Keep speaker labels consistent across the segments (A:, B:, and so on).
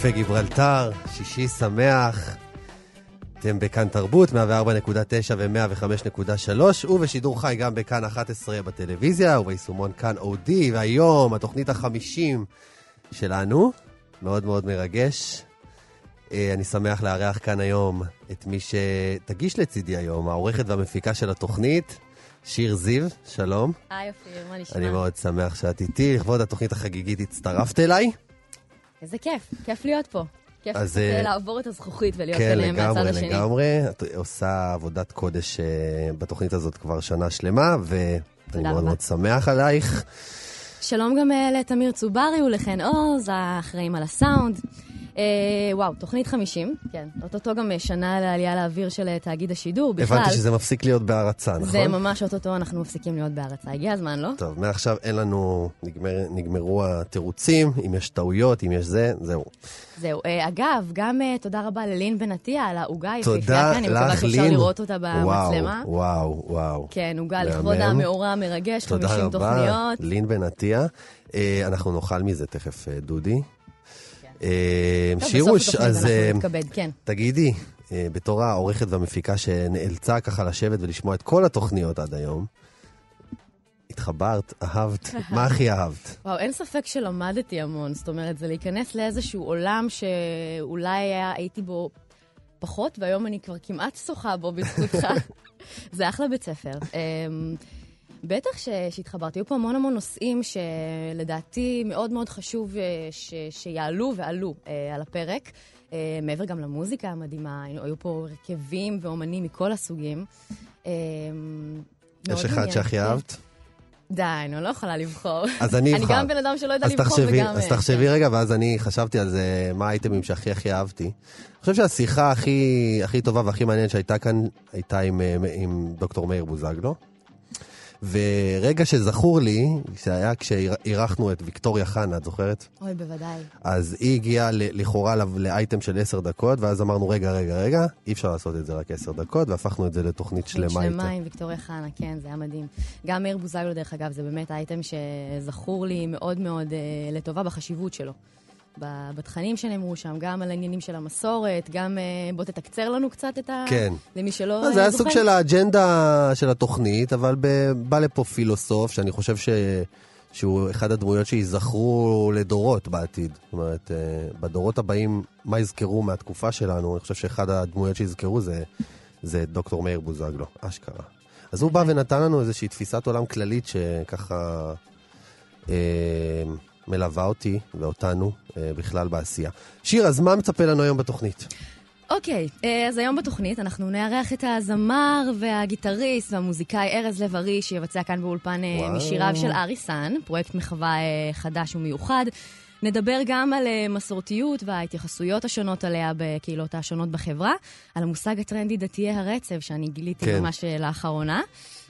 A: קפה גיברלטר, שישי שמח. אתם בכאן תרבות, 104.9 ו-105.3, ובשידור חי גם בכאן 11 בטלוויזיה, וביישומון כאן אודי, והיום התוכנית החמישים שלנו, מאוד מאוד מרגש. אה, אני שמח לארח כאן היום את מי שתגיש לצידי היום, העורכת והמפיקה של התוכנית, שיר זיו, שלום.
B: היי אופיר, מה נשמע?
A: אני מאוד שמח שאת איתי. לכבוד התוכנית החגיגית הצטרפת אליי.
B: איזה כיף, כיף להיות פה. כיף
A: אז, אה,
B: לעבור את הזכוכית ולהיות
A: כן,
B: ביניהם מהצד
A: לגמרי,
B: השני.
A: לגמרי. את עושה עבודת קודש אה, בתוכנית הזאת כבר שנה שלמה, ואני מאוד. מאוד שמח עלייך.
B: שלום גם אה, לתמיר צוברי ולחן עוז, האחראים על הסאונד. אה, וואו, תוכנית 50, כן. אוטוטו גם אה, שנה לעלייה לאוויר של אה, תאגיד השידור. בכלל,
A: הבנתי שזה מפסיק להיות בהרצה, נכון?
B: זה ממש אוטוטו אנחנו מפסיקים להיות בהרצה. הגיע הזמן, לא?
A: טוב, מעכשיו אין לנו, נגמר, נגמרו התירוצים, אם יש טעויות, אם יש זה, זהו.
B: זהו. אה, אגב, גם אה, תודה רבה ללין בן עטיה על העוגה
A: תודה
B: היפהפייה כאן. אני מקווה שאפשר
A: לין.
B: לראות אותה במצלמה.
A: וואו, וואו, וואו.
B: כן, עוגה. לכבוד המאורע המרגש, 50
A: תודה רבה,
B: תוכניות.
A: לין בן עטיה. אה, אנחנו נאכל מזה תכף, דודי. אה, שירוש, אז... אה,
B: כן.
A: תגידי, אה, בתור העורכת והמפיקה שנאלצה ככה לשבת ולשמוע את כל התוכניות עד היום, התחברת, אהבת, מה הכי אהבת?
B: וואו, אין ספק שלמדתי המון. זאת אומרת, זה להיכנס לאיזשהו עולם שאולי היה, הייתי בו פחות, והיום אני כבר כמעט שוחה בו בזכותך. זה אחלה בית ספר. בטח ש- שהתחברתי. היו פה המון המון נושאים שלדעתי מאוד מאוד חשוב אה, ש- שיעלו ועלו אה, על הפרק. אה, מעבר גם למוזיקה המדהימה, היו- פה הרכבים ואומנים מכל הסוגים. מאוד
A: יש אחד. שהכי. אהבת?
B: די, אני לא יכולה לבחור.
A: אז אני
B: אני
A: אבחר.
B: גם בן אדם שלא יודע לבחור
A: תחשבי,
B: וגם...
A: אז
B: אה,
A: תחשבי
B: כן.
A: רגע, ואז אני חשבתי על זה, מה האייטמים שהכי הכי אהבתי. אני חושב שהשיחה הכי, הכי טובה והכי מעניינת שהייתה כאן, הייתה עם, אה, עם דוקטור מאיר בוזגלו. ורגע שזכור לי, שהיה כשאירחנו את ויקטוריה חנה, את זוכרת?
B: אוי, בוודאי.
A: אז היא הגיעה לכאורה לאייטם של עשר דקות, ואז אמרנו, רגע, רגע, רגע, אי אפשר לעשות את זה רק עשר דקות, והפכנו את זה לתוכנית שלמה
B: שלמה
A: איתה.
B: עם ויקטוריה חנה, כן, זה היה מדהים. גם מאיר בוזגלו, דרך אגב, זה באמת אייטם שזכור לי מאוד מאוד אה, לטובה בחשיבות שלו. בתכנים שנאמרו שם, גם על העניינים של המסורת, גם אה, בוא תתקצר לנו קצת את ה...
A: כן.
B: למי שלא
A: לא,
B: אה,
A: זה היה
B: זוכר.
A: סוג של האג'נדה של התוכנית, אבל בא לפה פילוסוף, שאני חושב ש... שהוא אחד הדמויות שייזכרו לדורות בעתיד. זאת אומרת, אה, בדורות הבאים, מה יזכרו מהתקופה שלנו? אני חושב שאחד הדמויות שיזכרו זה, זה דוקטור מאיר בוזגלו, אשכרה. אז הוא בא ונתן לנו איזושהי תפיסת עולם כללית שככה אה, מלווה אותי ואותנו בכלל בעשייה. שיר, אז מה מצפה לנו היום בתוכנית?
B: אוקיי, אה, אז היום בתוכנית אנחנו נארח את הזמר והגיטריסט והמוזיקאי ארז לב-ארי, שיבצע כאן באולפן אה,
A: וואו.
B: משיריו של ארי סאן, פרויקט מחווה אה, חדש ומיוחד. נדבר גם על אה, מסורתיות וההתייחסויות השונות עליה בקהילות השונות בחברה, על המושג הטרנדי דתיי הרצף, שאני גיליתי
A: כן.
B: ממש אה, לאחרונה.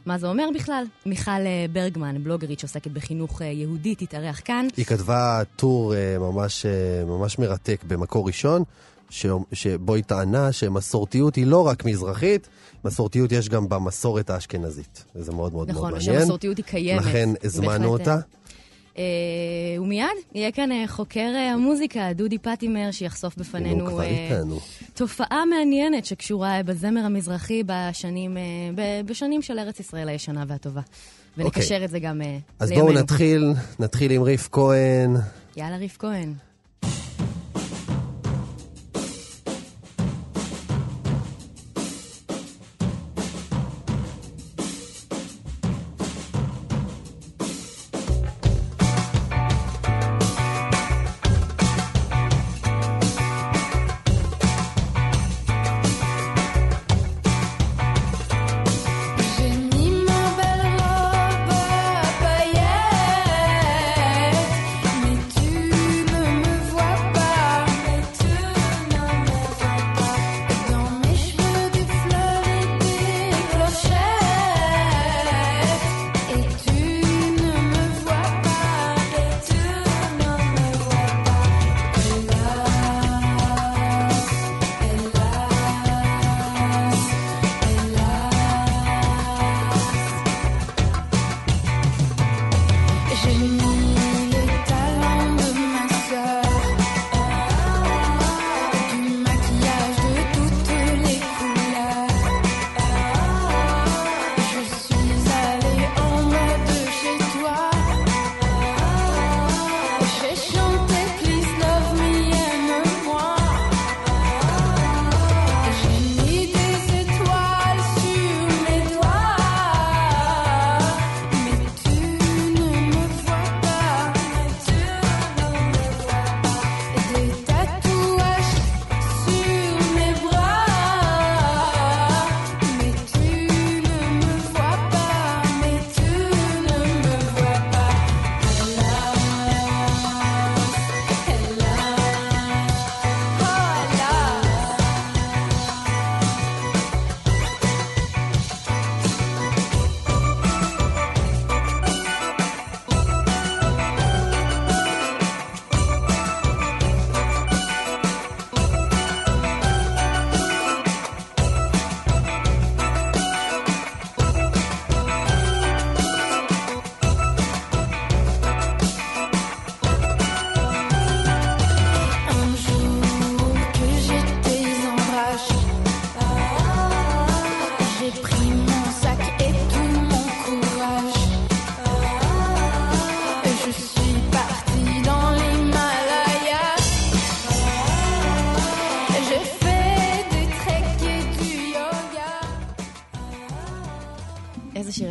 B: מה זה אומר בכלל? מיכל אה, ברגמן, בלוגרית שעוסקת בחינוך אה, יהודי, תתארח כאן.
A: היא כתבה טור אה, ממש, ממש מרתק במקור ראשון. שבו היא טענה שמסורתיות היא לא רק מזרחית, מסורתיות יש גם במסורת האשכנזית. וזה מאוד מאוד
B: נכון,
A: מאוד מעניין.
B: שהמסורתיות היא קיימת.
A: לכן הזמנו אותה.
B: אה, ומיד יהיה כאן אה, חוקר אה, המוזיקה, דודי פטימר, שיחשוף בפנינו. תופעה מעניינת שקשורה בזמר המזרחי בשנים, בשנים של ארץ ישראל הישנה והטובה. ונקשר את זה גם
A: אז
B: לימינו.
A: בואו נתחיל, נתחיל עם ריף כהן.
B: יאללה, ריף כהן.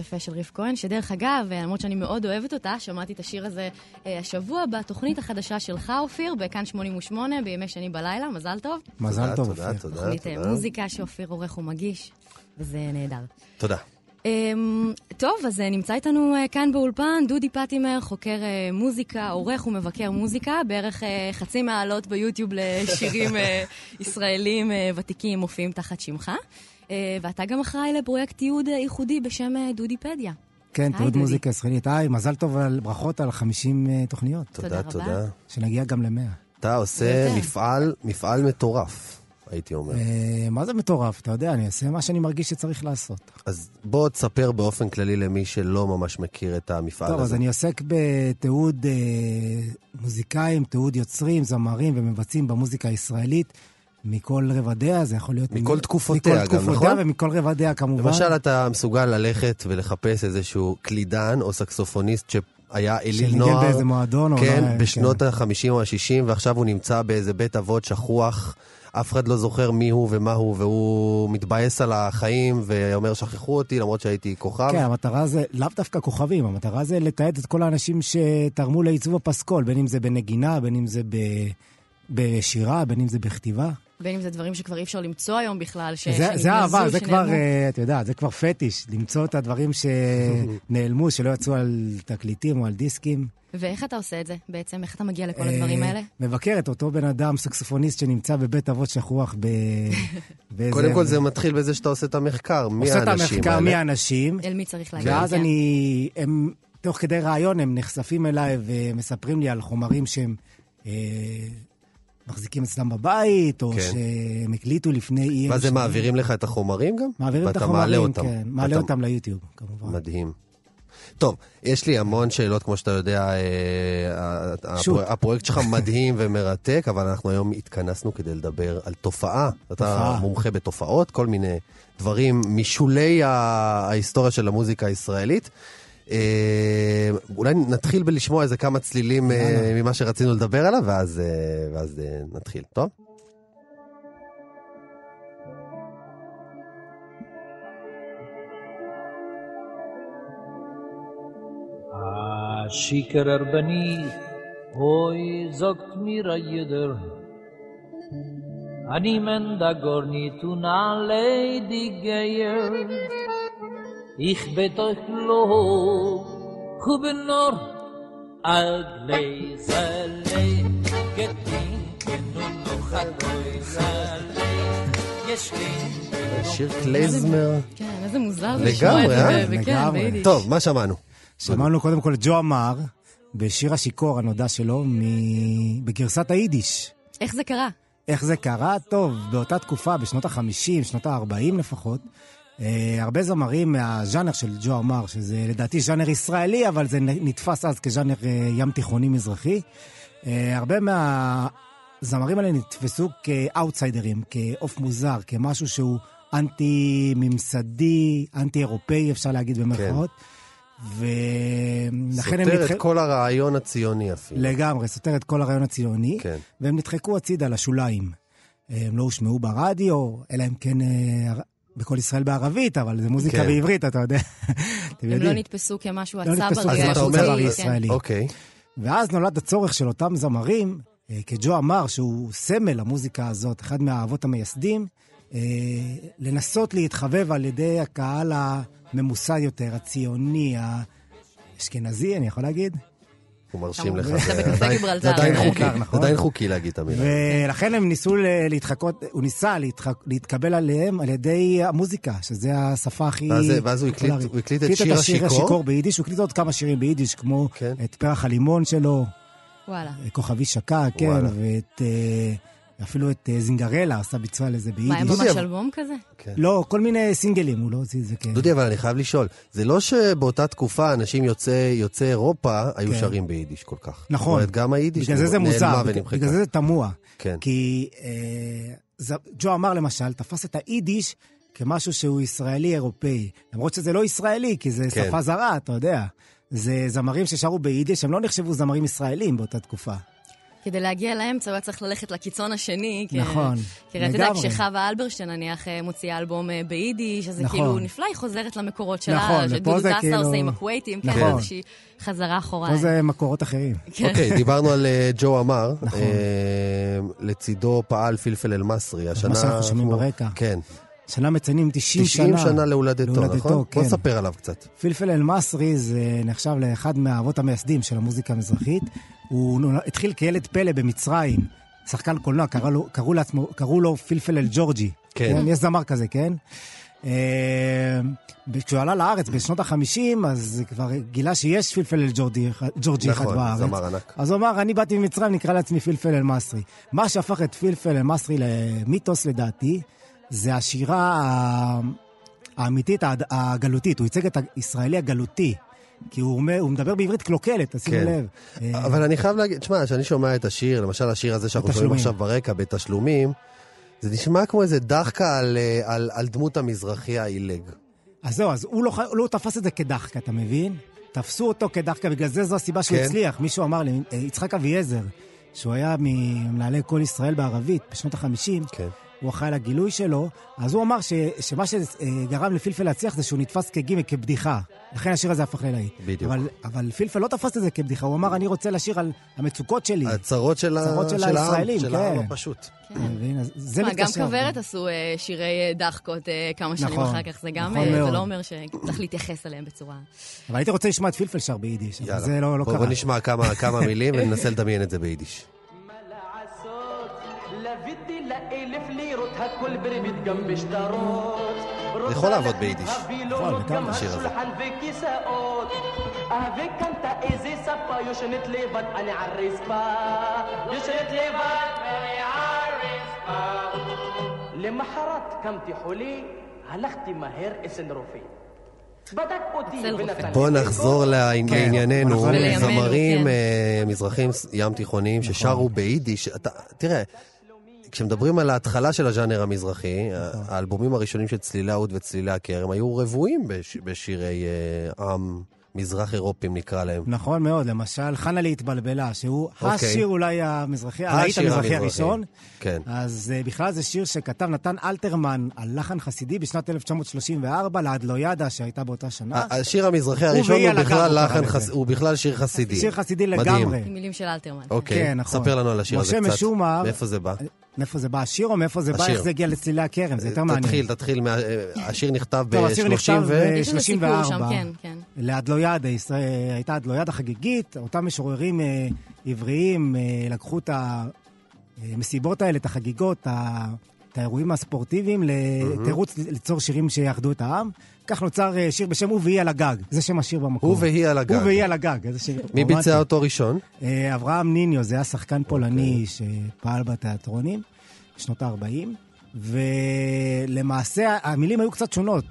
B: יפה של ריף כהן, שדרך אגב, אה, למרות שאני מאוד אוהבת אותה, שמעתי את השיר הזה אה, השבוע בתוכנית החדשה שלך, אופיר, בכאן 88, בימי שני בלילה, מזל טוב.
C: מזל טוב,
A: תודה,
C: אופיר.
A: תודה,
B: תוכנית אה,
A: תודה.
B: מוזיקה שאופיר עורך ומגיש, וזה נהדר.
A: תודה.
B: אמ, טוב, אז נמצא איתנו כאן באולפן דודי פטימר, חוקר מוזיקה, עורך ומבקר מוזיקה, בערך חצי מהעלות ביוטיוב לשירים ישראלים ותיקים מופיעים תחת שמך. אה, ואתה גם אחראי לפרויקט תיעוד ייחודי בשם אה, דודיפדיה.
C: כן, תיעוד. מוזיקה ישראלית. היי, מזל טוב על ברכות על 50 אה, תוכניות.
A: תודה,
B: תודה.
C: שנגיע גם ל-100.
A: אתה עושה. מפעל, מפעל מטורף, הייתי אומר.
C: מה זה מטורף? אתה יודע, אני אעשה מה שאני מרגיש שצריך לעשות.
A: אז בוא תספר באופן כללי למי שלא ממש מכיר את המפעל
C: טוב,
A: הזה.
C: אז אני עוסק בתיעוד אה, מוזיקאים, תיעוד יוצרים, זמרים ומבצעים במוזיקה הישראלית. מכל רבדיה, זה יכול להיות...
A: מכל
C: מ-
A: תקופותיה
C: מכל
A: גם,
C: תקופותיה
A: נכון?
C: ומכל רבדיה כמובן.
A: למשל, אתה מסוגל ללכת ולחפש איזשהו קלידן או סקסופוניסט שהיה אליל
C: שניגן
A: נוער.
C: באיזה מועדון או...
A: כן,
C: לא,
A: בשנות ה-50 או ה-60, ועכשיו הוא נמצא באיזה בית אבות שכוח. אף אחד לא זוכר מי הוא ומה הוא, והוא מתבאס על החיים ואומר, שכחו אותי, למרות שהייתי כוכב.
C: כן, המטרה זה לאו דווקא כוכבים, המטרה זה לתעד את כל האנשים שתרמו לעיצוב הפסקול, בין אם זה בנגינה, בין אם זה ב... בשירה, בין אם זה בכתיבה.
B: בין אם זה דברים שכבר אי אפשר למצוא היום בכלל, ש...
C: זה, זה אהבה, זה כבר. אה, אתה יודע, זה כבר פטיש, למצוא את הדברים שנעלמו, שלא יצאו על תקליטים או על דיסקים.
B: ואיך אתה עושה את זה בעצם? איך אתה מגיע לכל הדברים
C: אה,
B: האלה?
C: מבקר את אותו בן אדם, סקסופוניסט שנמצא בבית אבות שכוח ב... באיזה-
A: קודם כל זה מתחיל בזה שאתה עושה את המחקר, מי
C: עושה את
A: האנשים
C: המחקר
A: האלה.
C: מי האנשים,
B: אל מי צריך להגיד?
C: ואז
B: כן.
C: אני, הם, תוך כדי ראיון, הם נחשפים אליי ומספרים לי על חומרים שהם אה, מחזיקים אצלם בבית, או
A: כן.
C: שהם הקליטו לפני אי...
A: ואז הם. מעבירים לך את החומרים גם?
C: מעבירים את
A: ואתה מעלה
C: החומרים,
A: אותם.
C: כן. מעלה
A: ואתה-
C: אותם ליוטיוב, כמובן.
A: מדהים. טוב, יש לי המון שאלות, כמו שאתה יודע, אה. הפרו- הפרויקט שלך מדהים ומרתק, אבל אנחנו היום התכנסנו כדי לדבר על תופעה. אתה. מומחה בתופעות, כל מיני דברים משולי ההיסטוריה של המוזיקה הישראלית. אה, אולי נתחיל בלשמוע איזה כמה צלילים אה. ממה שרצינו לדבר עליו, ואז, אה, ואז נתחיל, טוב?
D: Bin ich, hoi sagt mir a jeder. Ani men da gor Ich bet euch lo, huben nor, ad leisele, getinken und noch a leisele, ישכין
A: שיר קלייזמר.
B: כן, איזה מוזר זה לשמוע? את זה,
C: לגמרי.
A: טוב, מה שמענו?
C: שמענו קודם כל את ג'ו אמר, בשיר השיכור הנודע שלו. בגרסת היידיש.
B: איך זה קרה?
C: איך זה קרה? טוב, באותה תקופה, בשנות ה-50, שנות ה-40 לפחות, הרבה זמרים מהז'אנר של ג'ו אמר, שזה לדעתי ז'אנר ישראלי, אבל זה נתפס אז כז'אנר אה, ים תיכוני מזרחי. אה, הרבה מהזמרים האלה נתפסו כאוטסיידרים, כעוף מוזר, כמשהו שהוא אנטי-ממסדי, אנטי-אירופאי, אפשר להגיד במרכאות. ולכן הם
A: סותר
C: נדח...
A: את כל הרעיון הציוני אפילו.
C: לגמרי, סותר את כל הרעיון הציוני.
A: כן.
C: והם נדחקו הצידה לשוליים. הם לא הושמעו ברדיו, אלא אם כן אה, בכל ישראל בערבית, אבל זה מוזיקה
A: כן.
C: בעברית, אתה יודע. אתם
B: הם. לא נתפסו כמשהו
C: לא נתפסו
B: הצבר
A: אז אתה
C: משהו
A: אומר...
C: צברי
B: כן.
C: ישראלי.
A: אוקיי.
C: ואז נולד הצורך של אותם זמרים, אה, כג'ו אמר, שהוא סמל למוזיקה הזאת, אחד מהאבות המייסדים, אה, לנסות להתחבב על ידי הקהל הממוסד יותר, הציוני, האשכנזי, אני יכול להגיד?
A: הוא מרשים. לך. זה עדיין-. חוקי, זה. עדיין חוקי להגיד את המילה.
C: ולכן הם ניסו להתחקות, הוא ניסה להתקבל עליהם על ידי המוזיקה, שזה השפה הכי...
A: ואז הוא הקליט- את שיר
C: השיר
A: השיכור?
C: ביידיש, הוא הקליט עוד כמה שירים ביידיש, כמו
A: כן.
C: את פרח הלימון שלו,
B: וואלה.
C: כוכבי שקע, כן. ואת... אפילו את אה, זינגרלה עשה ביצוע לזה
B: מה, הם
C: ביידיש.
A: דודי,
B: ממש
A: אבל-
B: אלבום כזה?
A: כן.
C: לא, כל מיני סינגלים, הוא לא הוציא את זה, כן.
A: דודי, אבל אני חייב לשאול, זה לא שבאותה תקופה אנשים יוצאי יוצאי אירופה היו
C: כן.
A: שרים ביידיש כל כך.
C: נכון.
A: זאת אומרת, גם היידיש
C: בגלל זה זה
A: נעלמה
C: מוזר, בגלל-
A: ונמחקה.
C: זה זה תמוה.
A: כן.
C: כי אה, ג'ו אמר למשל, תפס את היידיש כמשהו שהוא ישראלי-אירופאי. למרות שזה לא ישראלי, כי זה
A: כן.
C: שפה זרה, אתה יודע. זה זמרים ששרו ביידיש, הם לא נחשבו זמרים ישראלים באותה תקופה.
B: כדי להגיע לאמצע, הוא היה צריך ללכת לקיצון השני. כי-
C: נכון,
B: כי אתה יודע,
C: לגמרי.
B: כשחווה אלברשטיין, נניח, אה, מוציאה אלבום אה, ביידיש, אז זה
C: נכון.
B: כאילו נפלא, היא חוזרת למקורות שלה.
C: נכון, ופה
B: שדודו דסה
C: כאילו-
B: עושה עם הכווייטים, כן,
C: נכון.
B: איזושהי חזרה אחורה.
C: פה זה מקורות אחרים.
B: כן.
A: אוקיי, דיברנו על אה, ג'ו אמר.
C: נכון.
A: לצידו פעל פלפל אל-מסרי. השנה...
C: שאנחנו שומעים ברקע.
A: כן.
C: שנה מציינים 90 שנה.
A: 90 שנה להולדתו,
C: להולדתו,
A: נכון?
C: כן.
A: בוא נספר עליו קצת.
C: פלפל אל-מסרי זה נחשב לאחד מהאבות המייסדים של המוזיקה המזרחית. הוא התחיל כילד פלא במצרים, שחקן קולנוע, קראו לו, קראו לעצמו, קראו לו פלפל אל-ג'ורג'י.
A: כן.
C: יש זמר כזה, כן? אה, כשהוא עלה לארץ בשנות ה-50, אז כבר גילה שיש פלפל אל-ג'ורג'י אחד- ג'ורג'י אחד
A: נכון,
C: בארץ.
A: זמר ענק.
C: אז הוא אמר, אני באתי ממצרים, נקרא לעצמי פלפל אל-מסרי. מה שהפך את פלפל אל-מסרי למיתוס לדעתי, זה השירה האמיתית, הגלותית. הוא ייצג את הישראלי הגלותי. כי הוא, אומר, הוא מדבר בעברית קלוקלת, תשימו
A: כן.
C: לב. אה,
A: אבל אני חייב להגיד, תשמע, כשאני שומע את השיר, למשל השיר הזה שאנחנו שומעים. עכשיו ברקע, בתשלומים, זה נשמע כמו איזה דחקה על, אה, על, על דמות המזרחי העילג.
C: אז זהו, אז הוא לא, לא תפס את זה כדחקה, אתה מבין? תפסו אותו כדחקה, בגלל זה זו הסיבה שהוא
A: כן.
C: הצליח. מישהו אמר לי, אה, יצחק אביעזר, שהוא היה ממנהלי כל ישראל בערבית בשנות ה-50,
A: כן.
C: הוא אחראי לגילוי שלו, אז הוא אמר ש, שמה שגרם לפלפל להצליח זה שהוא נתפס כגימק, כבדיחה. לכן השיר הזה הפך ללהיט.
A: בדיוק.
C: אבל, אבל פלפל לא תפס את זה כבדיחה, הוא אמר, אני רוצה לשיר על המצוקות שלי.
A: הצרות של.
C: הצרות של
A: של
C: הישראלים,
A: של
C: כן.
A: העם הפשוט.
C: אתה מבין? אז זה
B: מה, גם
C: מתקשר.
B: כוורת עשו אה, שירי אה, דחקות אה, כמה שנים
C: נכון,
B: אחר כך, זה גם,
C: נכון
B: זה
C: מאוד.
B: לא אומר שצריך להתייחס אליהם בצורה...
C: אבל הייתי רוצה לשמוע את פלפל שר ביידיש. זה לא, לא קרה.
A: בוא נשמע כמה, כמה מילים וננסה לדמיין את זה ביידיש.
E: לוויתי לאלף לירות, הכל ברמית גם בשטרות.
A: זה יכול לעבוד ביידיש.
C: נכון, לגמרי
A: השיר הזה.
E: וכאנת איזה ספה יושנת לבד, אני על רצפה. יושנת לבד ואני על רצפה. למחרת קמתי חולי, הלכתי מהר אצל רופא. בדק אותי. ונתן לי
A: בוא. נחזור לעני- לענייננו, זמרים
B: כן.
A: אה, מזרחים ים תיכוניים
C: נכון.
A: ששרו ביידיש. אתה- תראה, כשמדברים על ההתחלה של הז'אנר המזרחי,
C: נכון.
A: האלבומים הראשונים של צלילי האוד וצלילי הכרם היו רבועים בש- בשירי אה, עם מזרח אירופים נקרא להם.
C: נכון מאוד, למשל, חנה להתבלבלה, שהוא
A: אוקיי.
C: השיר אולי המזרחי, הלהיט המזרחי. הראשון.
A: כן.
C: אז אה, בכלל זה שיר שכתב נתן אלתרמן על לחן חסידי בשנת 1934 לאדלוידה שהייתה באותה שנה.
A: השיר המזרחי הראשון הוא בכלל
C: הוא
A: לחן. חס- הוא בכלל שיר חסידי.
C: שיר חסידי
A: מדהים.
C: לגמרי.
B: עם מילים של אלתרמן.
A: אוקיי,
C: כן, נכון.
A: ספר לנו על השיר הזה
C: משה
A: קצת.
C: משומר-
A: מאיפה זה בא?
C: מאיפה זה בא השיר או מאיפה זה בא?
A: השיר.
C: איך זה הגיע לצלילי הכרם? זה יותר מעניין.
A: תתחיל, תתחיל. מה- אה, השיר נכתב
C: טוב, השיר נכתב
A: ב-30 ו...
C: ב-
B: יש איזה סיפור
C: 34.
B: שם, כן, כן.
C: לאדלוידה, ישראל- הייתה אדלוידה חגיגית, אותם משוררים אה, עבריים אה, לקחו את המסיבות האלה, את החגיגות, את האירועים הספורטיביים, לתירוץ ליצור שירים שיאחדו את העם. כך נוצר אה, שיר בשם "הוא והיא על הגג", זה שם השיר במקור.
A: הוא והיא על הגג.
C: הוא והיא על הגג, איזה שיר
A: מי. ביצע אותו ראשון?
C: אה, אברהם ניניו, זה היה שחקן
A: אוקיי.
C: פולני שפעל בתיאטרונים בשנות ה-40, ולמעשה המילים היו קצת שונות.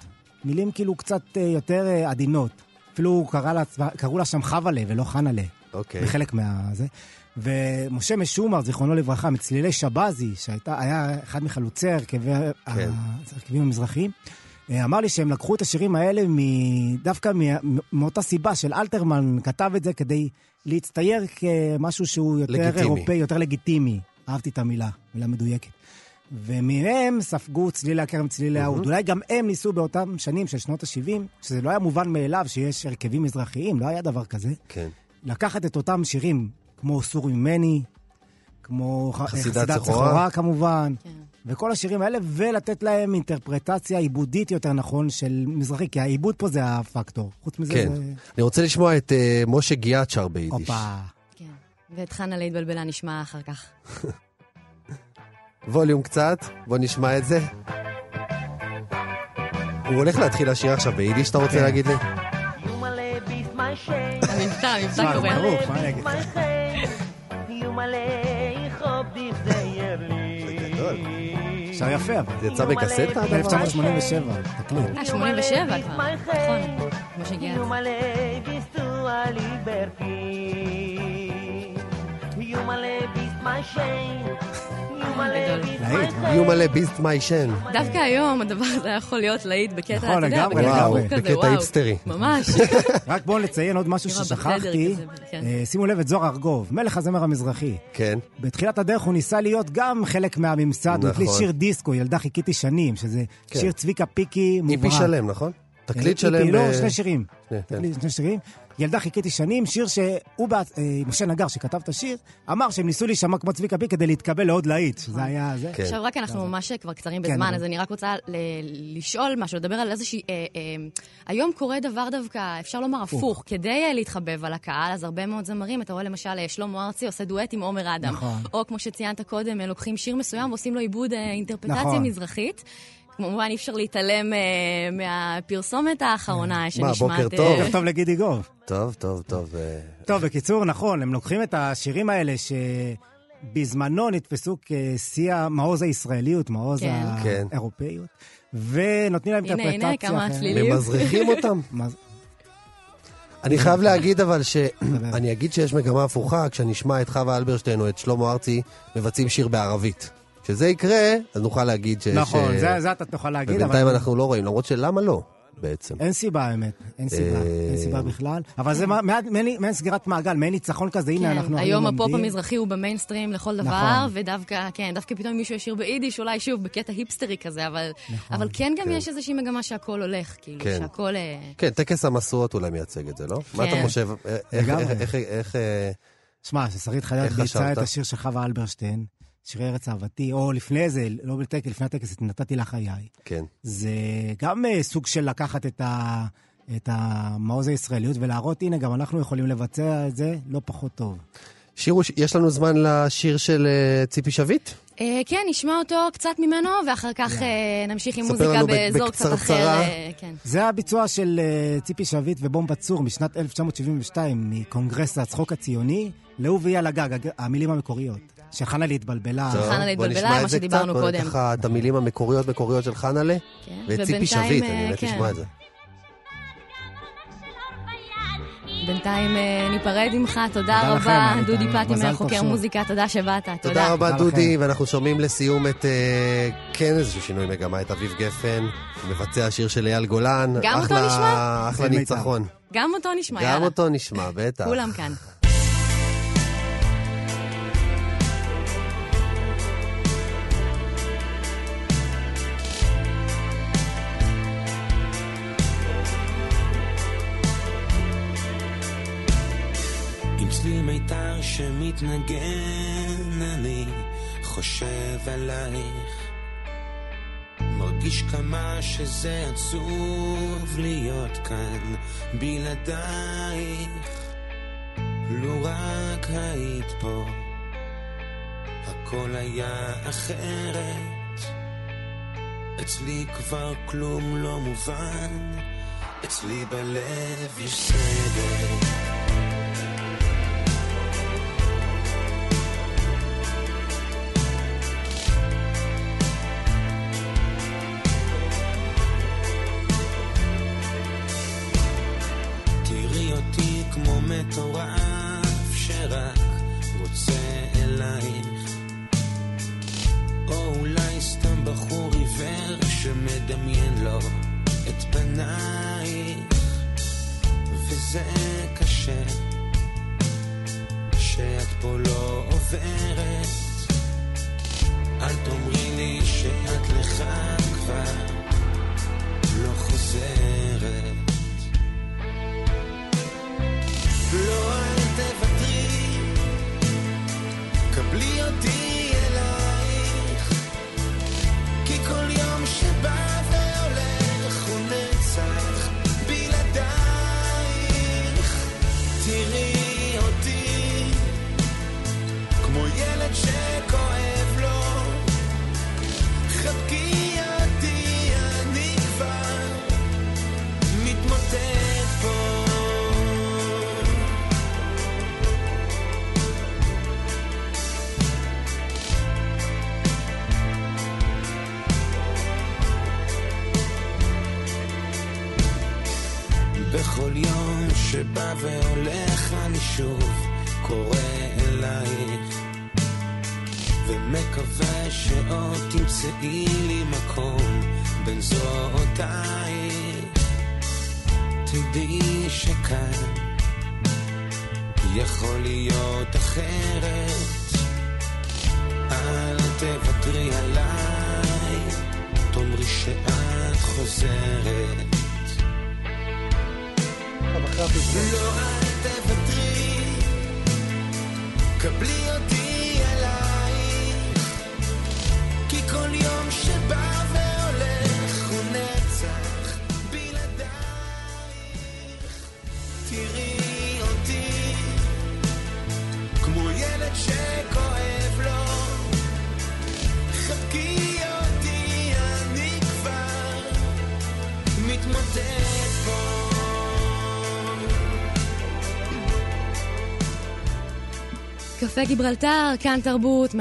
C: מילים כאילו קצת אה, יותר עדינות. אפילו קראו לה שם חבלה ולא חנלה,
A: אוקיי.
C: בחלק מה... זה. ומשה משומר, זיכרונו לברכה, מצלילי שבזי, שהיה אחד מחלוצי הרכבי ה-
A: כן.
C: ההרכבים המזרחיים, אה, אמר לי שהם לקחו את השירים האלה דווקא מאותה סיבה של אלתרמן כתב את זה כדי להצטייר כמשהו שהוא יותר
A: לגיטימי.
C: אירופאי, יותר לגיטימי. אהבתי את המילה, מילה מדויקת. ומהם ספגו צלילי הכרם, צלילי האוד. אולי גם הם ניסו באותם שנים של שנות ה-70, שזה לא היה מובן מאליו שיש הרכבים מזרחיים, לא היה דבר כזה.
A: כן.
C: לקחת את אותם שירים, כמו סור ממני, כמו
A: חסידת. סחורה
C: כמובן,
B: כן.
C: וכל השירים האלה, ולתת להם אינטרפרטציה עיבודית יותר נכון של מזרחי, כי העיבוד פה זה הפקטור. חוץ מזה
A: כן.
C: זה...
A: אני רוצה לשמוע את אה, משה גיאת שר ביידיש.
C: הופה.
B: כן. ואת חנה להתבלבלה נשמע אחר כך.
A: ווליום קצת, בוא נשמע את זה. הוא הולך להתחיל לשיר עכשיו ביידיש, אתה רוצה
C: כן.
A: להגיד לי?
B: המבטא, המבטא
C: שמע,
B: קורא.
C: זה ברור, מה אני אגיד? שר יפה, אבל.
A: זה יצא בקסטה? הדבר הזה?
C: 1987, תקליט.
B: אה, 87 כבר. נכון. כמו שהגיע.
C: להיט,
A: יהיו מלא ביסט מה ישן.
B: דווקא היום הדבר הזה יכול להיות להיט בקטע,
C: נכון,
B: אתה יודע,
C: לגמרי,
B: בקטע ברור כזה,
A: בקטע
B: וואו.
A: היפסטרי.
B: ממש.
C: רק בואו נציין עוד משהו ששכחתי.
B: כן.
C: אה, שימו לב את זוהר ארגוב, מלך הזמר המזרחי.
A: כן.
C: בתחילת הדרך הוא ניסה להיות גם חלק מהממסד, הוא הקליט
A: נכון.
C: שיר דיסקו, ילדה חיכיתי שנים, שזה
A: כן.
C: שיר צביקה פיקי מובהק.
A: איפי שלם, נכון? תקליט שלם.
C: לא,
A: ב-
C: שני שירים.
A: שני, כן.
C: תקליט, שני שירים. ילדה חיכיתי שנים, שיר שהוא, בעצ- אה, משה נגר שכתב את השיר, אמר שהם ניסו להישמע כמו צביקה פיקי כדי להתקבל לעוד להיט, שזה היה זה.
A: כן.
B: עכשיו רק אנחנו ממש כבר קצרים
C: כן,
B: בזמן,
C: אבל-
B: אז אני רק רוצה ל- לשאול משהו, לדבר על איזושהי... אה, אה, היום קורה דבר דווקא, אפשר לומר הפוך, כדי אה, להתחבב על הקהל, אז הרבה מאוד זמרים, אתה רואה למשל אה, שלמה ארצי עושה דואט עם עומר אדם.
C: נכון.
B: או כמו שציינת קודם, לוקחים שיר מסוים ועושים לו עיבוד אה, אינטרפטציה
C: נכון.
B: מזרחית. כמובן, אי אפשר להתעלם אה, מהפרסומת האחרונה
A: מה,
B: שנשמעת...
A: בוקר
B: אה,
A: טוב.
C: ערב טוב לגידי גוב.
A: טוב, טוב, טוב. אה,
C: טוב, בקיצור, נכון, הם לוקחים את השירים האלה שבזמנו נתפסו כשיא המעוז הישראליות, מעוז
B: כן.
A: כן.
C: האירופאיות, ונותנים להם
B: הנה,
C: אינטרפרטציה
B: הנה, כמה
C: אחרת.
B: צלילים.
A: ממזריחים אותם.
C: מה?
A: אני חייב להגיד אבל ש... אני אגיד שיש מגמה הפוכה כשאני אשמע את חווה אלברשטיין או את שלמה ארצי מבצעים שיר בערבית. כשזה יקרה, אז נוכל להגיד שיש...
C: נכון,
A: אה,
C: זה זה אתה תוכל להגיד,
A: ובינתיים
C: אבל
A: אנחנו לא רואים, למרות שלמה לא, בעצם.
C: אין סיבה האמת, אין סיבה,
A: אה,
C: אין סיבה בכלל. אבל זה מעין סגירת מעגל, מעין ניצחון כזה, הנה אנחנו
B: כן, היום הפופ. המזרחי הוא במיינסטרים לכל דבר,
C: נכון.
B: ודווקא, כן, דווקא פתאום מישהו ישיר ביידיש, אולי שוב בקטע היפסטרי כזה, אבל,
C: נכון.
B: אבל כן גם
A: כן.
B: יש איזושהי מגמה שהכל הולך, כאילו,
A: כן.
B: שהכל... אה,
A: כן, טקס המשואות אולי מייצג את זה, לא? מה אתה
B: כן.
A: חושב? איך-
C: שמע, ששרית
A: איך
C: ביצעה? את השיר של חווה אלברשטיין, שירי ארץ אהבתי, או לפני זה, לא בטקס, לפני הטקס, נתתי לך חיי.
A: כן.
C: זה גם אה, סוג של לקחת את, ה, את המעוז הישראליות ולהראות, הנה, גם אנחנו יכולים לבצע את זה לא פחות טוב.
A: שירו, יש לנו זמן לשיר של אה, ציפי שביט?
B: אה, כן, נשמע אותו קצת ממנו, ואחר כך נמשיך עם מוזיקה באזור קצת אחר. כן.
C: זה הביצוע של ציפי שביט ובומבה צור משנת 1972, מקונגרס הצחוק הציוני, להוא ויהיה על הגג, הג- המילים המקוריות. שחנה להתבלבלה.
A: טוב,
B: חנה
A: בוא נשמע
B: מה
A: את זה
B: שדיברנו
A: קצת, בוא
B: קודם.
A: ככה את המילים המקוריות מקוריות של חנה'לה,
B: כן.
A: ואת ציפי
B: ובינתיים,
A: שביט,
B: אה,
A: אני מת
B: כן.
A: את זה.
B: בינתיים אה, ניפרד ממך, תודה רבה. דודי
C: מזל
B: פטימר,
C: טוב
B: חוקר
C: שוב.
B: מוזיקה, תודה שבאת, תודה.
A: תודה רבה
C: תודה
A: דודי,
C: לכם.
A: ואנחנו שומעים לסיום את, אה, כן, איזשהו שינוי מגמה, את אביב גפן, מבצע שיר של אייל גולן.
B: גם אותו נשמע?
A: אחלה. ניצחון.
B: גם אותו נשמע,
A: גם
B: יאללה.
A: אותו נשמע, בטח.
B: כולם כאן.
F: מיתר שמתנגן, אני חושב עלייך. מרגיש כמה שזה עצוב להיות כאן בלעדייך. לו רק היית פה, הכל היה אחרת. אצלי כבר כלום לא מובן, אצלי בלב יש סדר. וזה קשה. שאת פה לא עוברת אל תאמרי לי שאת לך כבר לא חוזרת שבא והולך אני שוב קורא אלייך ומקווה שעוד תמצאי לי מקום בין זרועותייך. תדעי שכאן יכול להיות אחרת. אל תוותרי עליי, תאמרי שאת חוזרת. לא, אל תוותרי, קבלי אותי אלייך, כי כל יום שבא והולך הוא נצח בלעדייך. תראי
B: קפה גיברלטר, כאן תרבות, 104.9,